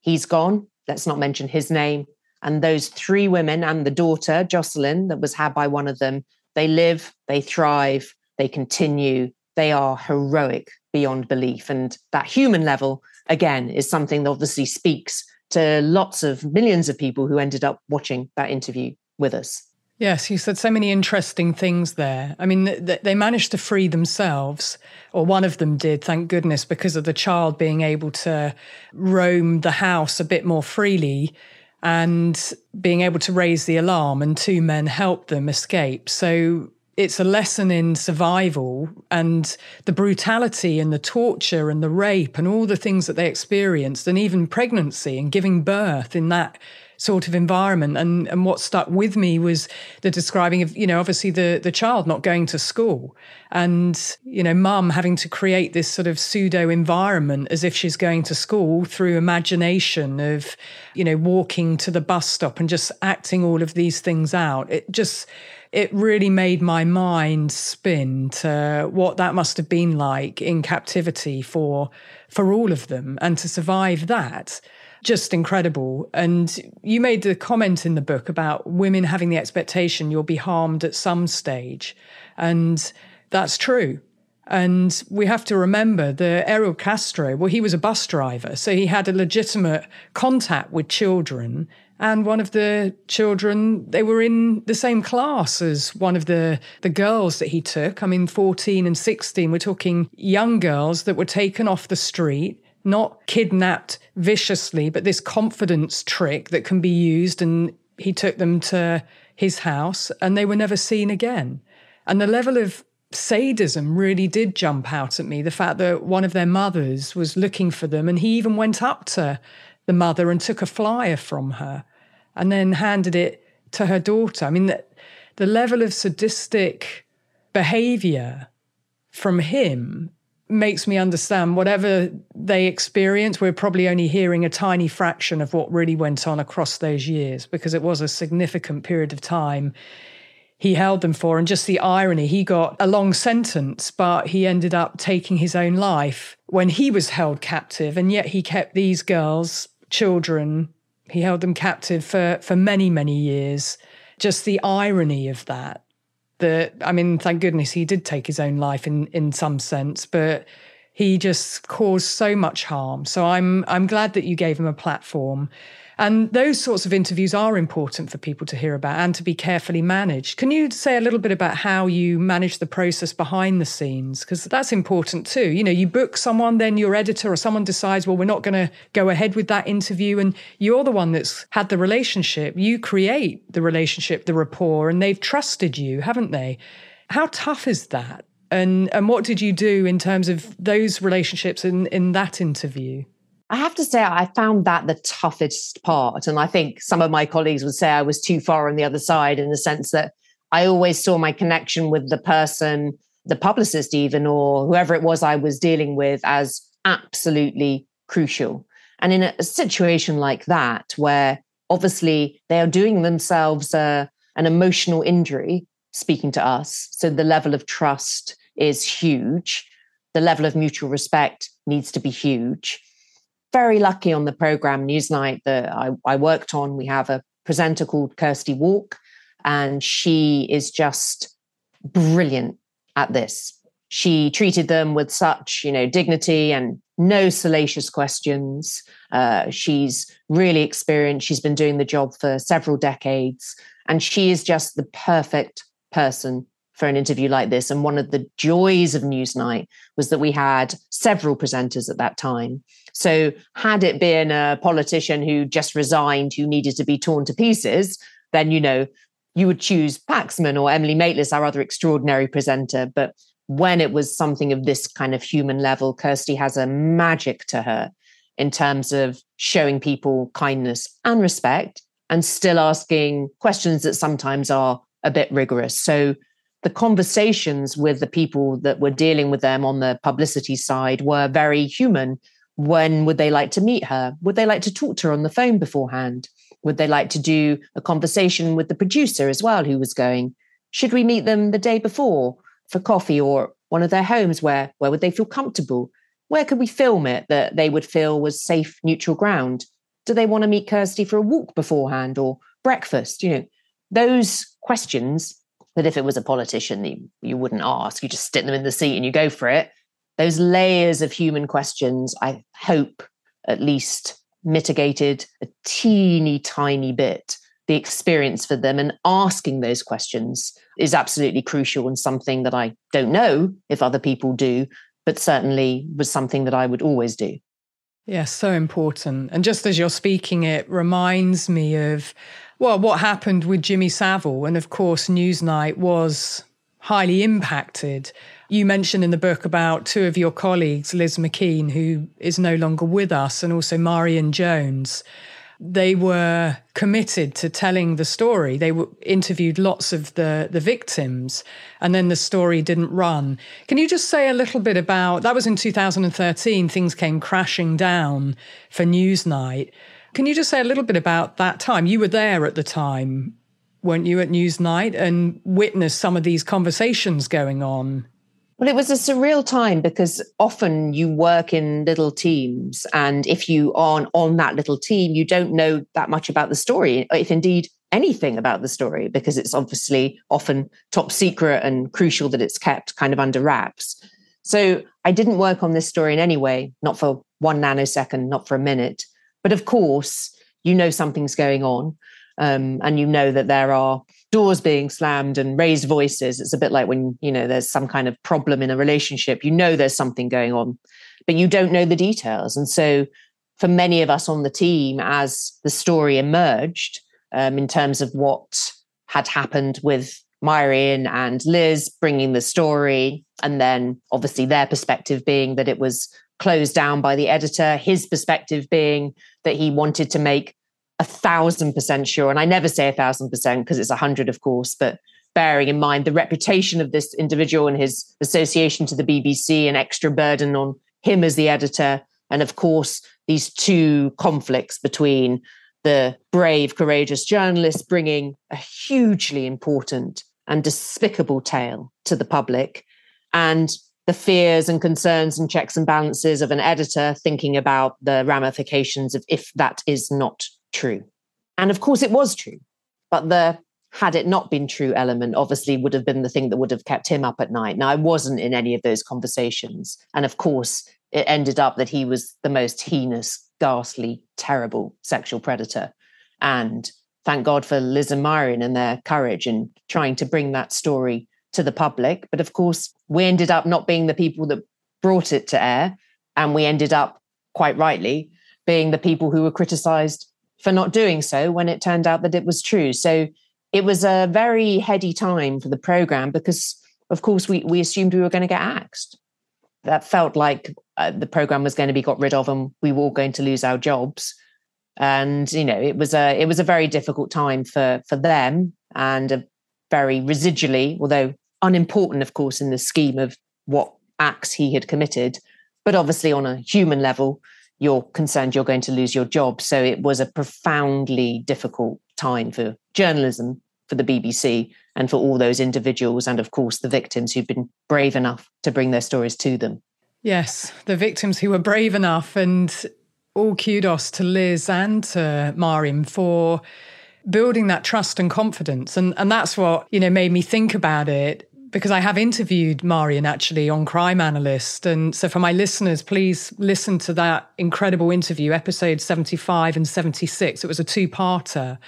He's gone. Let's not mention his name. And those three women and the daughter, Jocelyn, that was had by one of them, they live, they thrive, they continue. They are heroic beyond belief. And that human level, again, is something that obviously speaks to lots of millions of people who ended up watching that interview with us. Yes, you said so many interesting things there. I mean, they managed to free themselves, or one of them did, thank goodness, because of the child being able to roam the house a bit more freely and being able to raise the alarm, and two men helped them escape. So it's a lesson in survival and the brutality and the torture and the rape and all the things that they experienced, and even pregnancy and giving birth in that sort of environment. And and what stuck with me was the describing of, you know, obviously the the child not going to school and, you know, mum having to create this sort of pseudo environment as if she's going to school through imagination of, you know, walking to the bus stop and just acting all of these things out. It just it really made my mind spin to what that must have been like in captivity for for all of them and to survive that just incredible. And you made the comment in the book about women having the expectation you'll be harmed at some stage. And that's true. And we have to remember the Ariel Castro, well, he was a bus driver. So he had a legitimate contact with children. And one of the children, they were in the same class as one of the, the girls that he took. I mean, 14 and 16, we're talking young girls that were taken off the street not kidnapped viciously, but this confidence trick that can be used. And he took them to his house and they were never seen again. And the level of sadism really did jump out at me. The fact that one of their mothers was looking for them and he even went up to the mother and took a flyer from her and then handed it to her daughter. I mean, the, the level of sadistic behavior from him makes me understand whatever they experience, we're probably only hearing a tiny fraction of what really went on across those years because it was a significant period of time he held them for. And just the irony, he got a long sentence, but he ended up taking his own life when he was held captive. And yet he kept these girls, children, he held them captive for, for many, many years. Just the irony of that. That I mean, thank goodness he did take his own life in in some sense, but he just caused so much harm. So I'm I'm glad that you gave him a platform. And those sorts of interviews are important for people to hear about and to be carefully managed. Can you say a little bit about how you manage the process behind the scenes? Because that's important too. You know, you book someone, then your editor or someone decides, well, we're not going to go ahead with that interview. And you're the one that's had the relationship. You create the relationship, the rapport, and they've trusted you, haven't they? How tough is that? And and what did you do in terms of those relationships in, in that interview? I have to say, I found that the toughest part. And I think some of my colleagues would say I was too far on the other side in the sense that I always saw my connection with the person, the publicist, even, or whoever it was I was dealing with, as absolutely crucial. And in a, situation like that, where obviously they are doing themselves uh, an emotional injury speaking to us, so the level of trust is huge, the level of mutual respect needs to be huge very lucky on the program Newsnight that I, I worked on. We have a presenter called Kirsty Wark, and she is just brilliant at this. She treated them with such, you know, dignity and no salacious questions. Uh, she's really experienced. She's been doing the job for several decades, and she is just the perfect person for an interview like this. And one of the joys of Newsnight was that we had several presenters at that time. So, had it been a politician who just resigned, who needed to be torn to pieces, then, you know, you would choose Paxman or Emily Maitlis, our other extraordinary presenter. But when it was something of this kind of human level, Kirsty has a magic to her in terms of showing people kindness and respect and still asking questions that sometimes are a bit rigorous. So the conversations with the people that were dealing with them on the publicity side were very human. When would they like to meet her? Would they like to talk to her on the phone beforehand? Would they like to do a conversation with the producer as well, who was going? Should we meet them the day before for coffee or one of their homes? Where where would they feel comfortable? Where could we film it that they would feel was safe, neutral ground? Do they want to meet Kirsty for a walk beforehand or breakfast? You know, those questions that if it was a politician, you, you wouldn't ask. You just stick them in the seat and you go for it. Those layers of human questions, I hope, at least mitigated a teeny tiny bit the experience for them and asking those questions is absolutely crucial and something that I don't know if other people do, but certainly was something that I would always do. Yeah, so important. And just as you're speaking, it reminds me of well, what happened with Jimmy Savile? And of course, Newsnight was highly impacted. You mentioned in the book about two of your colleagues, Liz MacKean, who is no longer with us, and also Meirion Jones. They were committed to telling the story. They were, interviewed lots of the, the victims, and then the story didn't run. Can you just say a little bit about that? Was in 2013, things came crashing down for Newsnight. Can you just say a little bit about that time? You were there at the time, weren't you, at Newsnight and witnessed some of these conversations going on? Well, it was a surreal time because often you work in little teams. And if you aren't on that little team, you don't know that much about the story, if indeed anything about the story, because it's obviously often top secret and crucial that it's kept kind of under wraps. So I didn't work on this story in any way, not for one nanosecond, not for a minute. But of course, you know something's going on. Um, and you know that there are doors being slammed and raised voices. It's a bit like when, you know, there's some kind of problem in a relationship. You know there's something going on, but you don't know the details. And so for many of us on the team, as the story emerged um, in terms of what had happened with Meirion and Liz bringing the story, and then obviously their perspective being that it was closed down by the editor, his perspective being that he wanted to make a thousand percent sure, and I never say a thousand percent because it's a hundred, of course, but bearing in mind the reputation of this individual and his association to the BBC, an extra burden on him as the editor, and of course, these two conflicts between the brave, courageous journalist bringing a hugely important and despicable tale to the public, and the fears and concerns and checks and balances of an editor thinking about the ramifications of if that is not true. And of course, it was true, but the had it not been true element obviously would have been the thing that would have kept him up at night. Now, I wasn't in any of those conversations. And of course, it ended up that he was the most heinous, ghastly, terrible sexual predator. And thank God for Liz and Meirion and their courage in trying to bring that story to the public. But of course, we ended up not being the people that brought it to air. And we ended up, quite rightly, being the people who were criticized for not doing so when it turned out that it was true. So it was a very heady time for the program because, of course, we, we assumed we were going to get axed. That felt like uh, the program was going to be got rid of and we were all going to lose our jobs. And you know, it was a it was a very difficult time for for them and a very residually, although unimportant, of course, in the scheme of what acts he had committed. But obviously, on a human level, you're concerned you're going to lose your job. So it was a profoundly difficult time for journalism, for the BBC, and for all those individuals, and of course, the victims who've been brave enough to bring their stories to them. Yes, the victims who were brave enough. And all kudos to Liz and to Meirion for building that trust and confidence. And, and that's what, you know, made me think about it because I have interviewed Meirion actually on Crime Analyst. And so for my listeners, please listen to that incredible interview, episode 75 and 76. It was a two parter.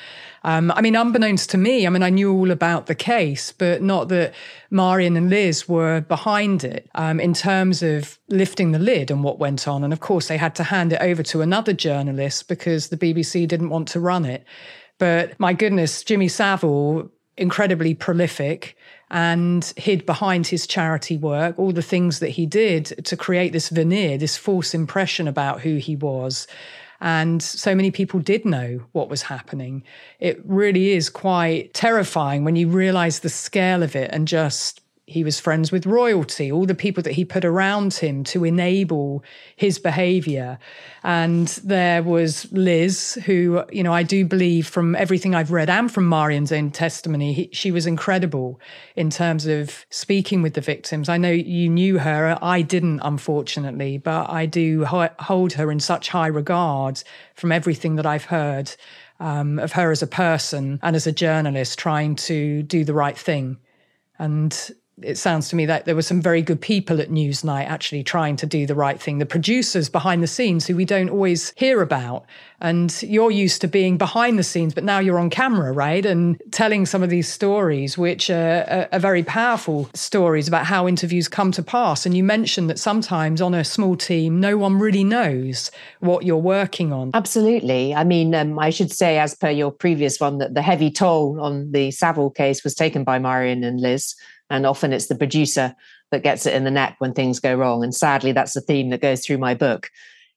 Um, I mean, unbeknownst to me, I mean, I knew all about the case, but not that Meirion and Liz were behind it um, in terms of lifting the lid on what went on. And of course, they had to hand it over to another journalist because the BBC didn't want to run it. But my goodness, Jimmy Savile, incredibly prolific and hid behind his charity work all the things that he did to create this veneer, this false impression about who he was. And so many people did know what was happening. It really is quite terrifying when you realize the scale of it and just he was friends with royalty, all the people that he put around him to enable his behavior. And there was Liz, who, you know, I do believe from everything I've read and from Meirion's own testimony, he, she was incredible in terms of speaking with the victims. I know you knew her. I didn't, unfortunately, but I do hold her in such high regard from everything that I've heard um, of her as a person and as a journalist trying to do the right thing. And it sounds to me that there were some very good people at Newsnight actually trying to do the right thing. The producers behind the scenes who we don't always hear about. And you're used to being behind the scenes, but now you're on camera, right? And telling some of these stories, which are, are very powerful stories about how interviews come to pass. And you mentioned that sometimes on a small team, no one really knows what you're working on. Absolutely. I mean, um, I should say, as per your previous one, that the heavy toll on the Savile case was taken by Meirion and Liz and often it's the producer that gets it in the neck when things go wrong. And sadly, that's the theme that goes through my book.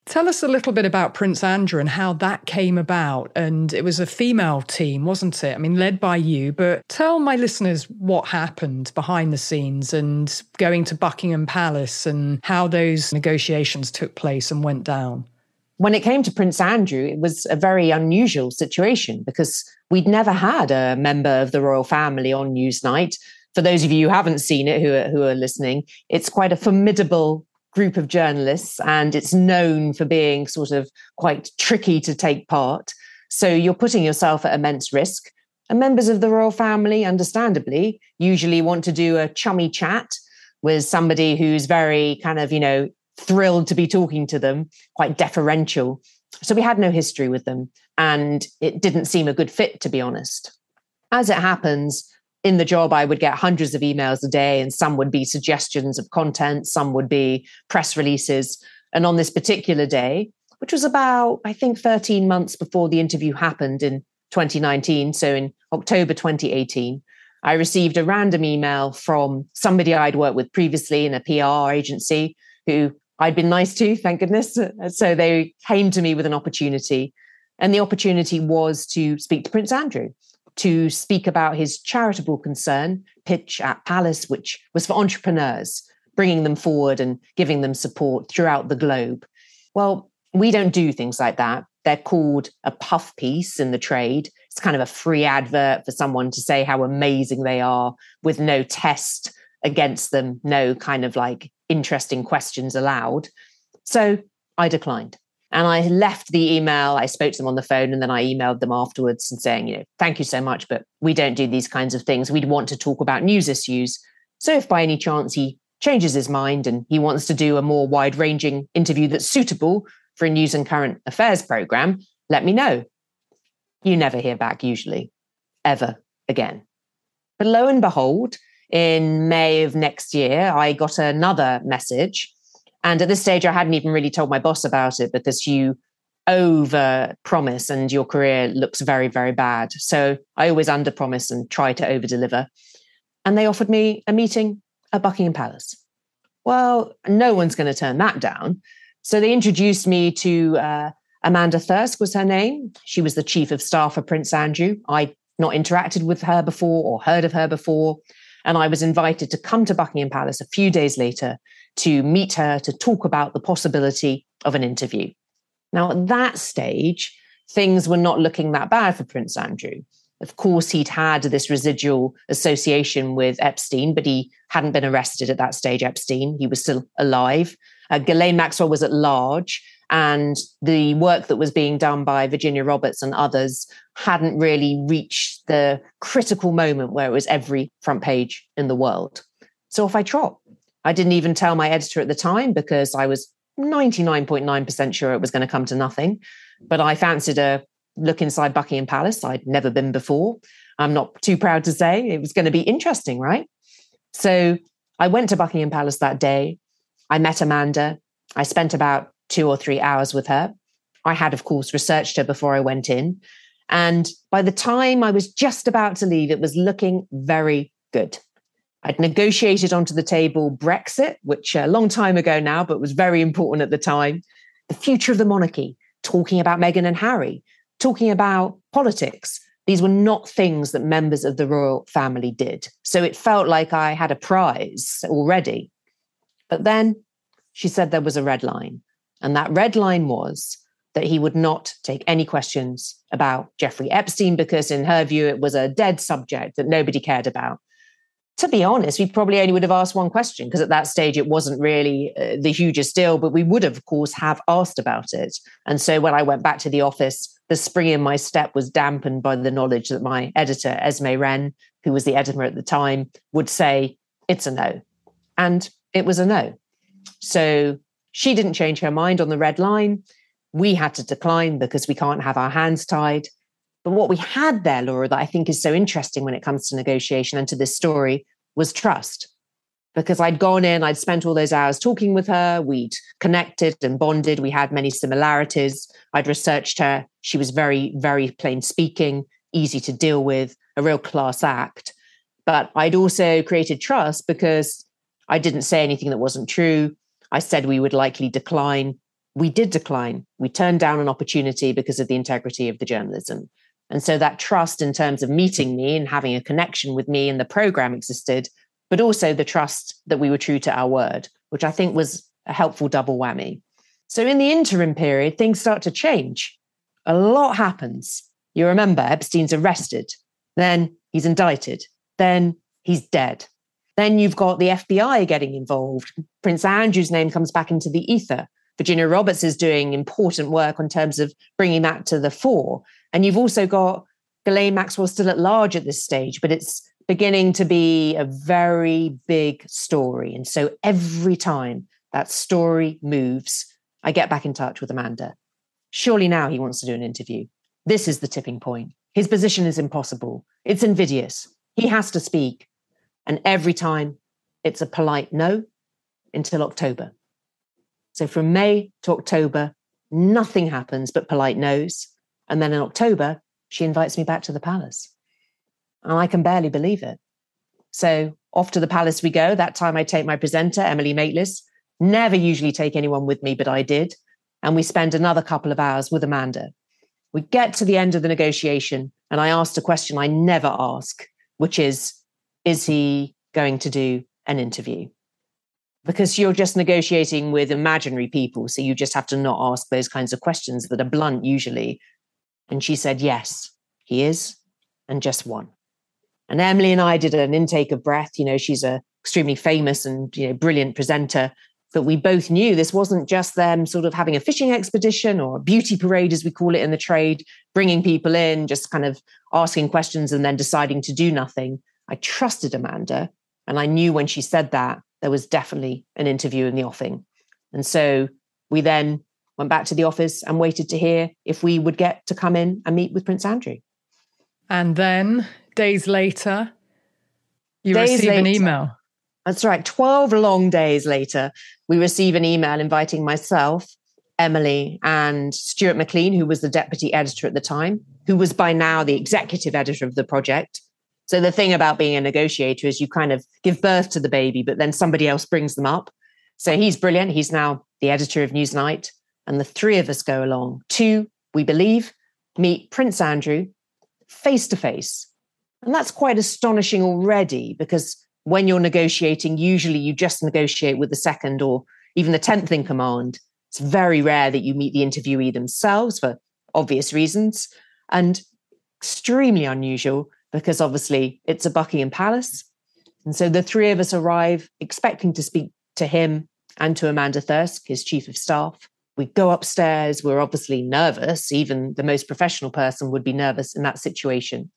Tell us a little bit about Prince Andrew and how that came about. And it was a female team, wasn't it? I mean, led by you. But tell my listeners what happened behind the scenes and going to Buckingham Palace and how those negotiations took place and went down. When it came to Prince Andrew, it was a very unusual situation because we'd never had a member of the royal family on Newsnight for those of you who haven't seen it, who are, who are listening, it's quite a formidable group of journalists and it's known for being sort of quite tricky to take part. So you're putting yourself at immense risk. And members of the royal family, understandably, usually want to do a chummy chat with somebody who's very kind of, you know, thrilled to be talking to them, quite deferential. So we had no history with them. And it didn't seem a good fit, to be honest. As it happens, in the job, I would get hundreds of emails a day, and some would be suggestions of content, some would be press releases. And on this particular day, which was about, I think, 13 months before the interview happened in 2019, so in October 2018, I received a random email from somebody I'd worked with previously in a PR agency who I'd been nice to, thank goodness. *laughs* So they came to me with an opportunity And the opportunity was to speak to Prince Andrew, to speak about his charitable concern, Pitch at Palace, which was for entrepreneurs, bringing them forward and giving them support throughout the globe. Well, we don't do things like that. They're called a puff piece in the trade. It's kind of a free advert for someone to say how amazing they are with no test against them, no kind of like interesting questions allowed. So I declined. And I left the email. I spoke to them on the phone and then I emailed them afterwards and saying, you know, thank you so much, but we don't do these kinds of things. We'd want to talk about news issues. So if by any chance he changes his mind and he wants to do a more wide ranging interview that's suitable for a news and current affairs program, let me know. You never hear back, usually, ever again. But lo and behold, in May of next year, I got another message. And at this stage, I hadn't even really told my boss about it because you over promise and your career looks very, very bad. So I always under promise and try to over deliver. And they offered me a meeting at Buckingham Palace. Well, no one's going to turn that down. So they introduced me to uh, Amanda Thirsk was her name. She was the chief of staff for Prince Andrew. I'd not interacted with her before or heard of her before. And I was invited to come to Buckingham Palace a few days later to meet her to talk about the possibility of an interview. Now, at that stage, things were not looking that bad for Prince Andrew. Of course, he'd had this residual association with Epstein, but he hadn't been arrested at that stage, Epstein. He was still alive. Uh, Ghislaine Maxwell was at large, and the work that was being done by Virginia Roberts and others hadn't really reached the critical moment where it was every front page in the world. So off I trot. I didn't even tell my editor at the time because I was 99.9% sure it was going to come to nothing. But I fancied a look inside Buckingham Palace. I'd never been before. I'm not too proud to say it was going to be interesting, right? So I went to Buckingham Palace that day. I met Amanda. I spent about two or three hours with her. I had, of course, researched her before I went in. And by the time I was just about to leave, it was looking very good. I'd negotiated onto the table Brexit, which a long time ago now, but was very important at the time, the future of the monarchy, talking about Meghan and Harry, talking about politics. These were not things that members of the royal family did. So it felt like I had a prize already. But then she said there was a red line. And that red line was that he would not take any questions about Jeffrey Epstein because, in her view, it was a dead subject that nobody cared about. To be honest, we probably only would have asked one question because at that stage it wasn't really uh, the hugest deal, but we would of course, have asked about it. And so when I went back to the office, the spring in my step was dampened by the knowledge that my editor, Esme Wren, who was the editor at the time, would say, it's a no. And it was a no. So she didn't change her mind on the red line. We had to decline because we can't have our hands tied. But what we had there, Laura, that I think is so interesting when it comes to negotiation and to this story was trust. Because I'd gone in, I'd spent all those hours talking with her, we'd connected and bonded, we had many similarities. I'd researched her. She was very, very plain speaking, easy to deal with, a real class act. But I'd also created trust because I didn't say anything that wasn't true. I said we would likely decline. We did decline. We turned down an opportunity because of the integrity of the journalism. And so that trust in terms of meeting me and having a connection with me and the program existed, but also the trust that we were true to our word, which I think was a helpful double whammy. So in the interim period, things start to change. A lot happens. You remember Epstein's arrested, then he's indicted, then he's dead. Then you've got the FBI getting involved. Prince Andrew's name comes back into the ether. Virginia Roberts is doing important work in terms of bringing that to the fore. And you've also got Ghislaine Maxwell still at large at this stage, but it's beginning to be a very big story. And so every time that story moves, I get back in touch with Amanda. Surely now he wants to do an interview. This is the tipping point. His position is impossible. It's invidious. He has to speak. And every time it's a polite no until October. So from May to October, nothing happens but polite no's. And then in October, she invites me back to the palace. And I can barely believe it. So off to the palace we go. That time I take my presenter, Emily Maitlis. Never usually take anyone with me, but I did. And we spend another couple of hours with Amanda. We get to the end of the negotiation, and I asked a question I never ask, which is Is he going to do an interview? Because you're just negotiating with imaginary people. So you just have to not ask those kinds of questions that are blunt usually. And she said, Yes, he is, and just one. And Emily and I did an intake of breath. You know, she's a extremely famous and you know brilliant presenter but we both knew this wasn't just them sort of having a fishing expedition or a beauty parade, as we call it in the trade, bringing people in, just kind of asking questions and then deciding to do nothing. I trusted Amanda. And I knew when she said that, there was definitely an interview in the offing. And so we then went back to the office and waited to hear if we would get to come in and meet with Prince Andrew. And then days later, you days receive later, an email. That's right. 12 long days later, we receive an email inviting myself, Emily, and Stewart Maclean, who was the deputy editor at the time, who was by now the executive editor of the project. So the thing about being a negotiator is you kind of give birth to the baby, but then somebody else brings them up. So he's brilliant. He's now the editor of Newsnight. And the three of us go along to, we believe, meet Prince Andrew face to face. And that's quite astonishing already because when you're negotiating, usually you just negotiate with the second or even the 10th in command. It's very rare that you meet the interviewee themselves for obvious reasons, and extremely unusual because obviously it's a Buckingham Palace. And so the three of us arrive expecting to speak to him and to Amanda Thirsk, his chief of staff. We go upstairs. We're obviously nervous. Even the most professional person would be nervous in that situation.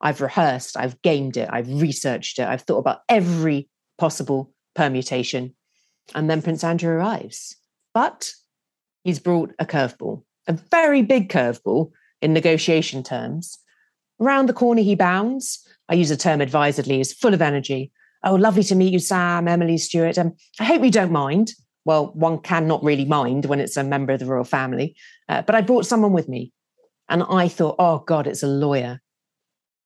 I've rehearsed, I've gamed it, I've researched it, I've thought about every possible permutation. And then Prince Andrew arrives. But he's brought a curveball, a very big curveball in negotiation terms. Around the corner he bounds. I use a term advisedly, he's full of energy. Oh, lovely to meet you, Sam, Emily, stewart Um, I hope you don't mind. Well, one cannot really mind when it's a member of the royal family. Uh, but I brought someone with me. And I thought, oh, God, it's a lawyer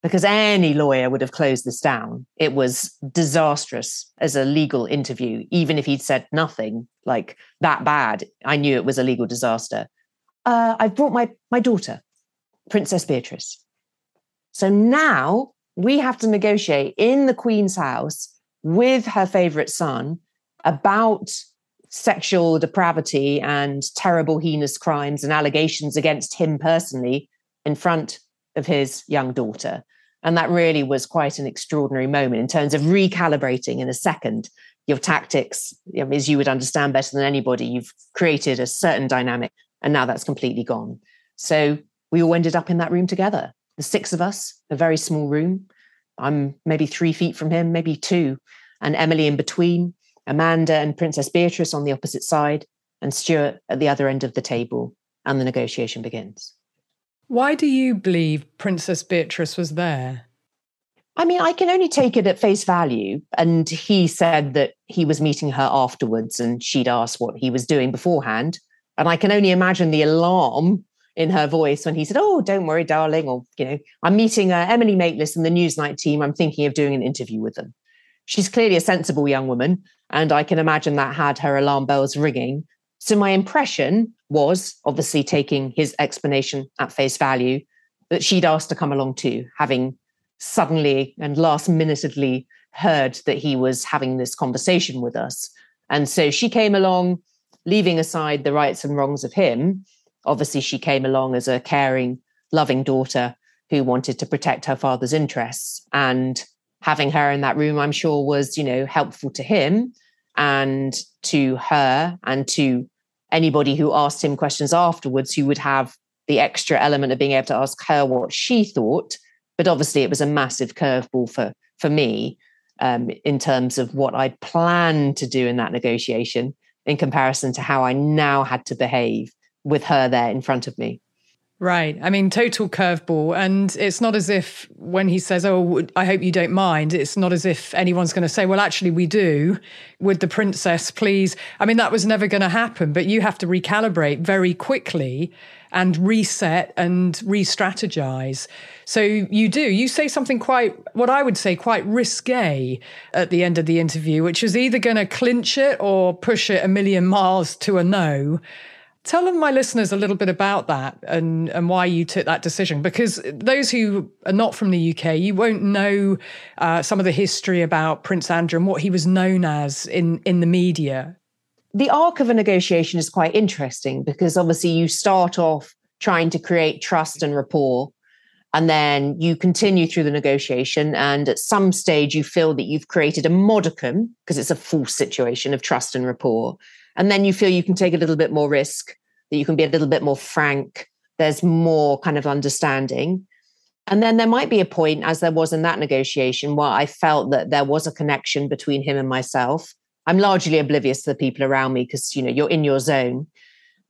because any lawyer would have closed this down. It was disastrous as a legal interview, even if he'd said nothing like that bad. I knew it was a legal disaster. Uh, I've brought my, my daughter, Princess Beatrice. So now we have to negotiate in the Queen's house with her favorite son about sexual depravity and terrible, heinous crimes and allegations against him personally in front of his young daughter. And that really was quite an extraordinary moment in terms of recalibrating in a second your tactics. as you would understand better than anybody, you've created a certain dynamic, and now that's completely gone. So we all ended up in that room together, the six of us, a very small room. I'm maybe three feet from him, maybe two, and Emily in between, Amanda and Princess Beatrice on the opposite side, and Stewart at the other end of the table, and the negotiation begins. Why do you believe Princess Beatrice was there? I mean, I can only take it at face value. And he said that he was meeting her afterwards and she'd asked what he was doing beforehand. And I can only imagine the alarm in her voice when he said, Oh, don't worry, darling. Or, you know, I'm meeting uh, Emily Maitlis and the Newsnight team. I'm thinking of doing an interview with them. She's clearly a sensible young woman. And I can imagine that had her alarm bells ringing. So my impression was obviously taking his explanation at face value that she'd asked to come along too, having suddenly and last minutely heard that he was having this conversation with us. And so she came along, leaving aside the rights and wrongs of him. Obviously, she came along as a caring, loving daughter who wanted to protect her father's interests. And having her in that room, I'm sure, was, you know, helpful to him and to her and to anybody who asked him questions afterwards who would have the extra element of being able to ask her what she thought. But obviously, it was a massive curveball for for me um, in terms of what I'd planned to do in that negotiation in comparison to how I now had to behave with her there in front of me. Right. I mean, total curveball. And it's not as if when he says, Oh, I hope you don't mind, it's not as if anyone's going to say, Well, actually, we do. Would the princess please? I mean, that was never going to happen, but you have to recalibrate very quickly and reset and re strategize. So you do. You say something quite, what I would say, quite risque at the end of the interview, which is either going to clinch it or push it a million miles to a no. Tell my listeners a little bit about that and, and why you took that decision. Because those who are not from the UK, you won't know uh, some of the history about Prince Andrew and what he was known as in, in the media. The arc of a negotiation is quite interesting because obviously you start off trying to create trust and rapport. And then you continue through the negotiation. And at some stage, you feel that you've created a modicum, because it's a false situation of trust and rapport. And then you feel you can take a little bit more risk, that you can be a little bit more frank. There's more kind of understanding. And then there might be a point, as there was in that negotiation, where I felt that there was a connection between him and myself. I'm largely oblivious to the people around me because you know you're in your zone.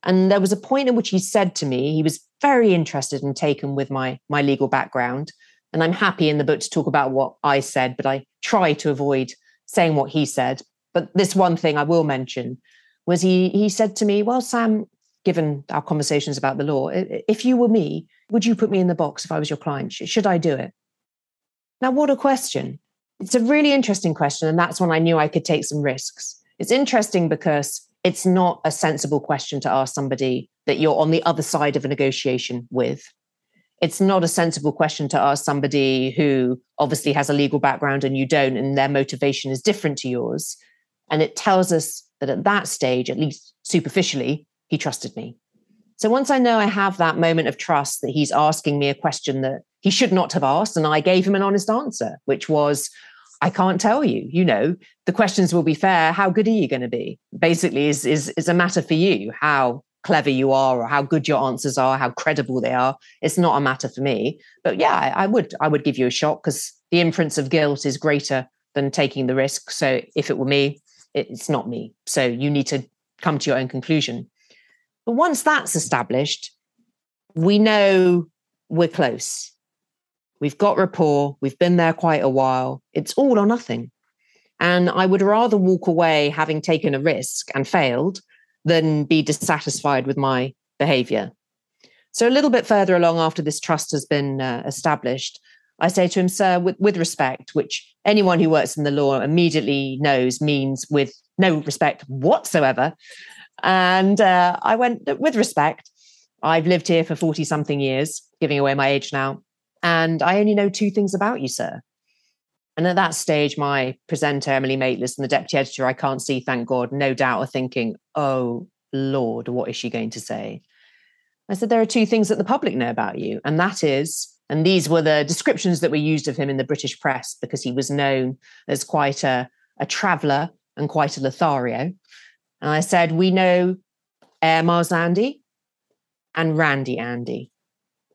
And there was a point in which he said to me, he was very interested and taken with my my legal background. And I'm happy in the book to talk about what I said, but I try to avoid saying what he said. But this one thing I will mention was he he said to me, "Well, Sam, given our conversations about the law, if you were me, would you put me in the box if I was your client? Should I do it?" Now, what a question! It's a really interesting question, and that's when I knew I could take some risks. It's interesting because it's not a sensible question to ask somebody that you're on the other side of a negotiation with. It's not a sensible question to ask somebody who obviously has a legal background and you don't, and their motivation is different to yours. And it tells us that at that stage, at least superficially, he trusted me. So once I know I have that moment of trust that he's asking me a question that he should not have asked, and I gave him an honest answer, which was, I can't tell you. You know, the questions will be fair. How good are you going to be? Basically, is is is a matter for you how clever you are or how good your answers are, how credible they are. It's not a matter for me. But yeah, I, I would I would give you a shot because the inference of guilt is greater than taking the risk. So if it were me, it's not me. So you need to come to your own conclusion. But once that's established, we know we're close. We've got rapport. We've been there quite a while. It's all or nothing. And I would rather walk away having taken a risk and failed than be dissatisfied with my behavior. So, a little bit further along after this trust has been uh, established, I say to him, Sir, with, with respect, which anyone who works in the law immediately knows means with no respect whatsoever. And uh, I went, with respect, I've lived here for 40 something years, giving away my age now. And I only know two things about you, sir. And at that stage, my presenter, Emily Maitlis, and the deputy editor, I can't see, thank God, no doubt are thinking, oh, Lord, what is she going to say? I said, there are two things that the public know about you. And that is, and these were the descriptions that were used of him in the British press because he was known as quite a, a traveller and quite a Lothario. And I said, we know Air Miles Andy and Randy Andy.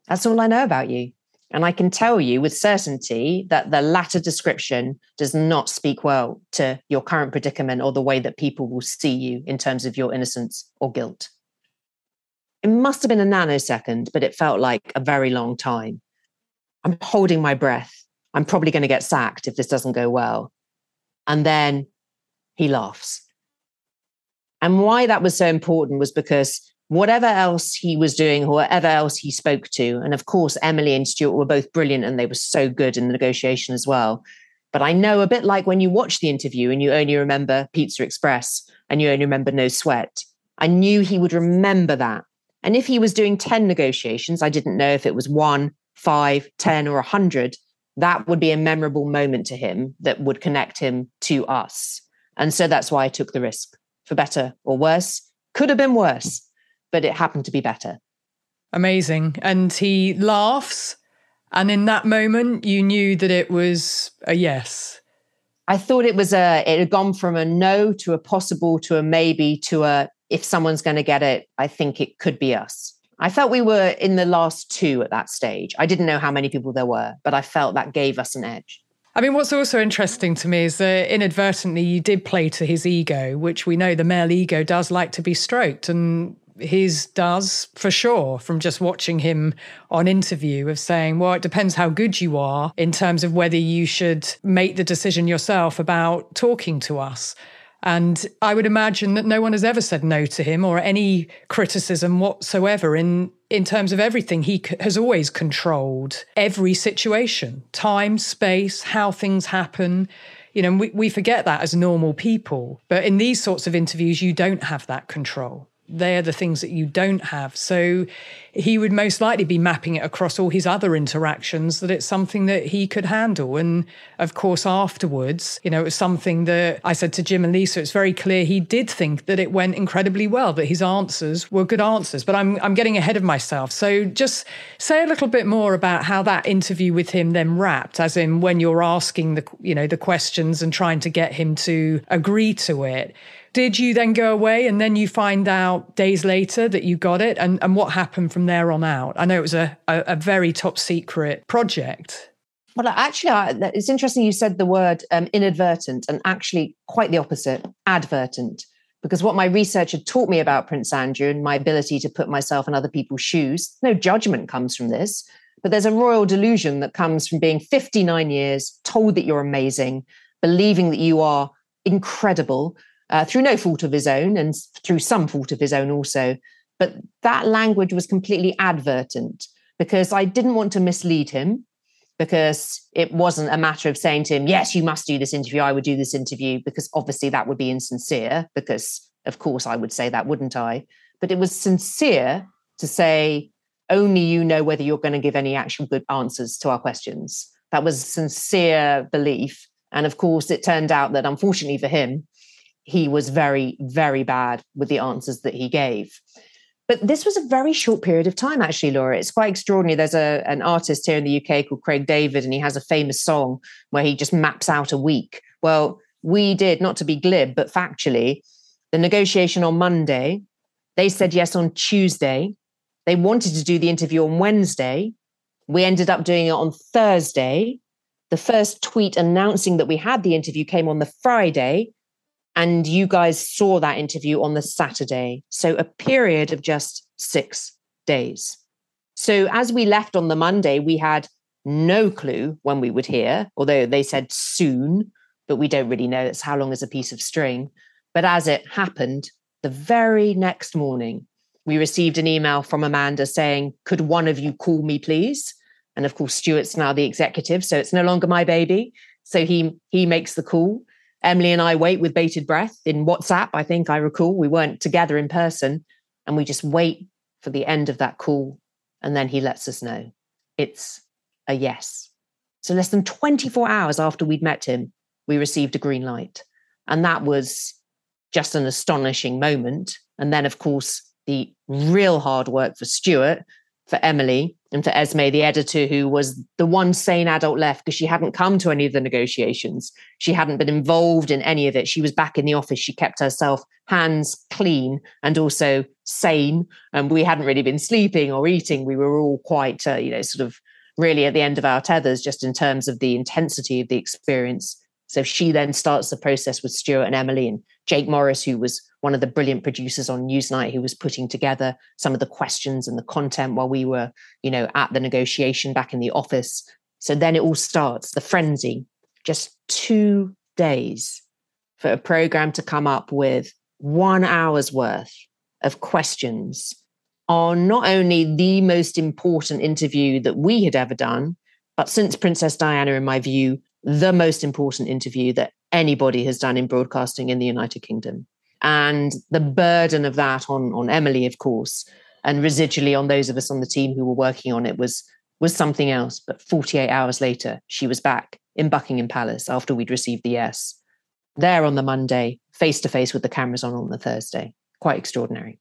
That's all I know about you. And I can tell you with certainty that the latter description does not speak well to your current predicament or the way that people will see you in terms of your innocence or guilt. It must have been a nanosecond, but it felt like a very long time. I'm holding my breath. I'm probably going to get sacked if this doesn't go well. And then he laughs. And why that was so important was because whatever else he was doing, whatever else he spoke to, and of course, Emily and Stewart were both brilliant and they were so good in the negotiation as well. But I know a bit like when you watch the interview and you only remember Pizza Express and you only remember No Sweat. I knew he would remember that. And if he was doing 10 negotiations, I didn't know if it was one, five, 10, or 100. That would be a memorable moment to him that would connect him to us. And so that's why I took the risk for better or worse. Could have been worse but it happened to be better. Amazing. And he laughs. And in that moment, you knew that it was a yes. I thought it was a, it had gone from a no to a possible to a maybe to a, if someone's going to get it, I think it could be us. I felt we were in the last two at that stage. I didn't know how many people there were, but I felt that gave us an edge. I mean, what's also interesting to me is that inadvertently you did play to his ego, which we know the male ego does like to be stroked. And his does for sure from just watching him on interview of saying well it depends how good you are in terms of whether you should make the decision yourself about talking to us and I would imagine that no one has ever said no to him or any criticism whatsoever in in terms of everything. He c- has always controlled every situation, time, space, how things happen. You know, we, we forget that as normal people. But in these sorts of interviews, you don't have that control they're the things that you don't have. So he would most likely be mapping it across all his other interactions that it's something that he could handle. And of course, afterwards, you know, it was something that I said to Jim and Lisa, it's very clear he did think that it went incredibly well, that his answers were good answers. But I'm, I'm getting ahead of myself. So just say a little bit more about how that interview with him then wrapped, as in when you're asking the, you know, the questions and trying to get him to agree to it. Did you then go away and then you find out days later that you got it? And, and what happened from there on out? I know it was a, a, a very top secret project. Well, actually, it's interesting you said the word um, inadvertent and actually quite the opposite, advertent. Because what my research had taught me about Prince Andrew and my ability to put myself in other people's shoes, no judgment comes from this, but there's a royal delusion that comes from being 59 years, told that you're amazing, believing that you are incredible, uh, through no fault of his own and through some fault of his own also. But that language was completely advertent because I didn't want to mislead him because it wasn't a matter of saying to him, yes, you must do this interview. I would do this interview because obviously that would be insincere because, of course, I would say that, wouldn't I? But it was sincere to say, only you know whether you're going to give any actual good answers to our questions. That was sincere belief. And of course, it turned out that unfortunately for him, he was very, very bad with the answers that he gave. But this was a very short period of time, actually, Laura. It's quite extraordinary. There's a, an artist here in the UK called Craig David, and he has a famous song where he just maps out a week. Well, we did, not to be glib, but factually, the negotiation on Monday, they said yes on Tuesday. They wanted to do the interview on Wednesday. We ended up doing it on Thursday. The first tweet announcing that we had the interview came on the Friday. And you guys saw that interview on the Saturday. So a period of just six days. So as we left on the Monday, we had no clue when we would hear, although they said soon, but we don't really know. It's how long is a piece of string. But as it happened, the very next morning, we received an email from Amanda saying, Could one of you call me, please? And of course, Stewart's now the executive, so it's no longer my baby. So he he makes the call. Emily and I wait with bated breath in WhatsApp. I think I recall we weren't together in person, and we just wait for the end of that call. And then he lets us know it's a yes. So, less than 24 hours after we'd met him, we received a green light. And that was just an astonishing moment. And then, of course, the real hard work for Stewart for Emily and for Esme, the editor, who was the one sane adult left because she hadn't come to any of the negotiations. She hadn't been involved in any of it. She was back in the office. She kept herself hands clean and also sane. And we hadn't really been sleeping or eating. We were all quite, uh, you know, sort of really at the end of our tethers, just in terms of the intensity of the experience. So she then starts the process with Stewart and Emily and Jake Morris, who was one of the brilliant producers on Newsnight who was putting together some of the questions and the content while we were, you know, at the negotiation back in the office. So then it all starts, the frenzy. Just two days for a program to come up with one hour's worth of questions on not only the most important interview that we had ever done, but since Princess Diana, in my view, the most important interview that anybody has done in broadcasting in the United Kingdom and the burden of that on on Emily, of course, and residually on those of us on the team who were working on it was was something else. But 48 hours later, she was back in Buckingham Palace after we'd received the yes. There on the Monday, face to face with the cameras on on the Thursday. Quite extraordinary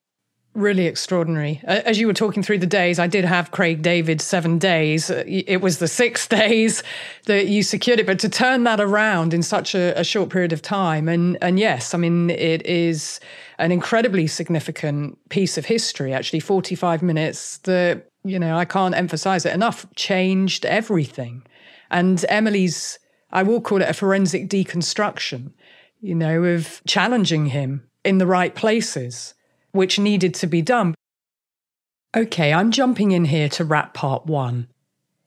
really extraordinary. As you were talking through the days, I did have Craig David seven days. Uh, it was the six *laughs* days that you secured it, but to turn that around in such a, a, short period of time, and and yes, I mean it is an incredibly significant piece of history. Actually, forty five minutes that you know I can't emphasize it enough changed everything. And Emily's, I will call it a forensic deconstruction. You know, of challenging him in the right places which needed to be done. Okay, I'm jumping in here to wrap part one.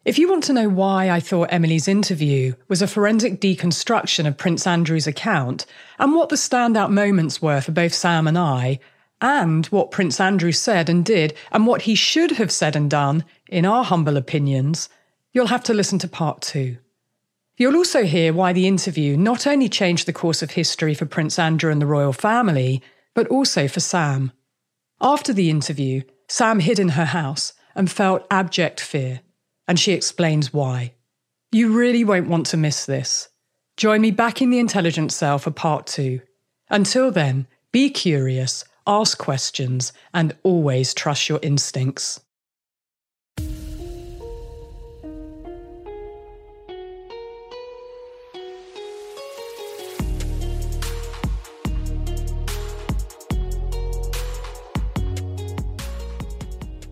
If you want to know why I thought Emily's interview was a forensic deconstruction of Prince Andrew's account, and what the standout moments were for both Sam and I, and what Prince Andrew said and did, and what he should have said and done, in our humble opinions, you'll have to listen to part two. You'll also hear why the interview not only changed the course of history for Prince Andrew and the royal family, but also for Sam. After the interview, Sam hid in her house and felt abject fear, and she explains why. You really won't want to miss this. Join me back in the intelligence cell for part two. Until then, be curious, ask questions, and always trust your instincts.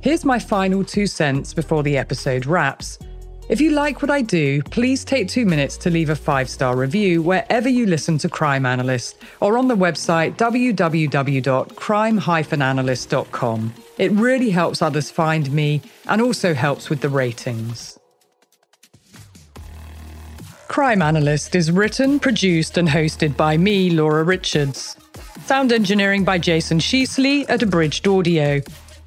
Here's my final two cents before the episode wraps. If you like what I do, please take two minutes to leave a five star review wherever you listen to Crime Analyst or on the website www.crime analyst.com. It really helps others find me and also helps with the ratings. Crime Analyst is written, produced, and hosted by me, Laura Richards. Sound engineering by Jason Sheasley at Abridged Audio.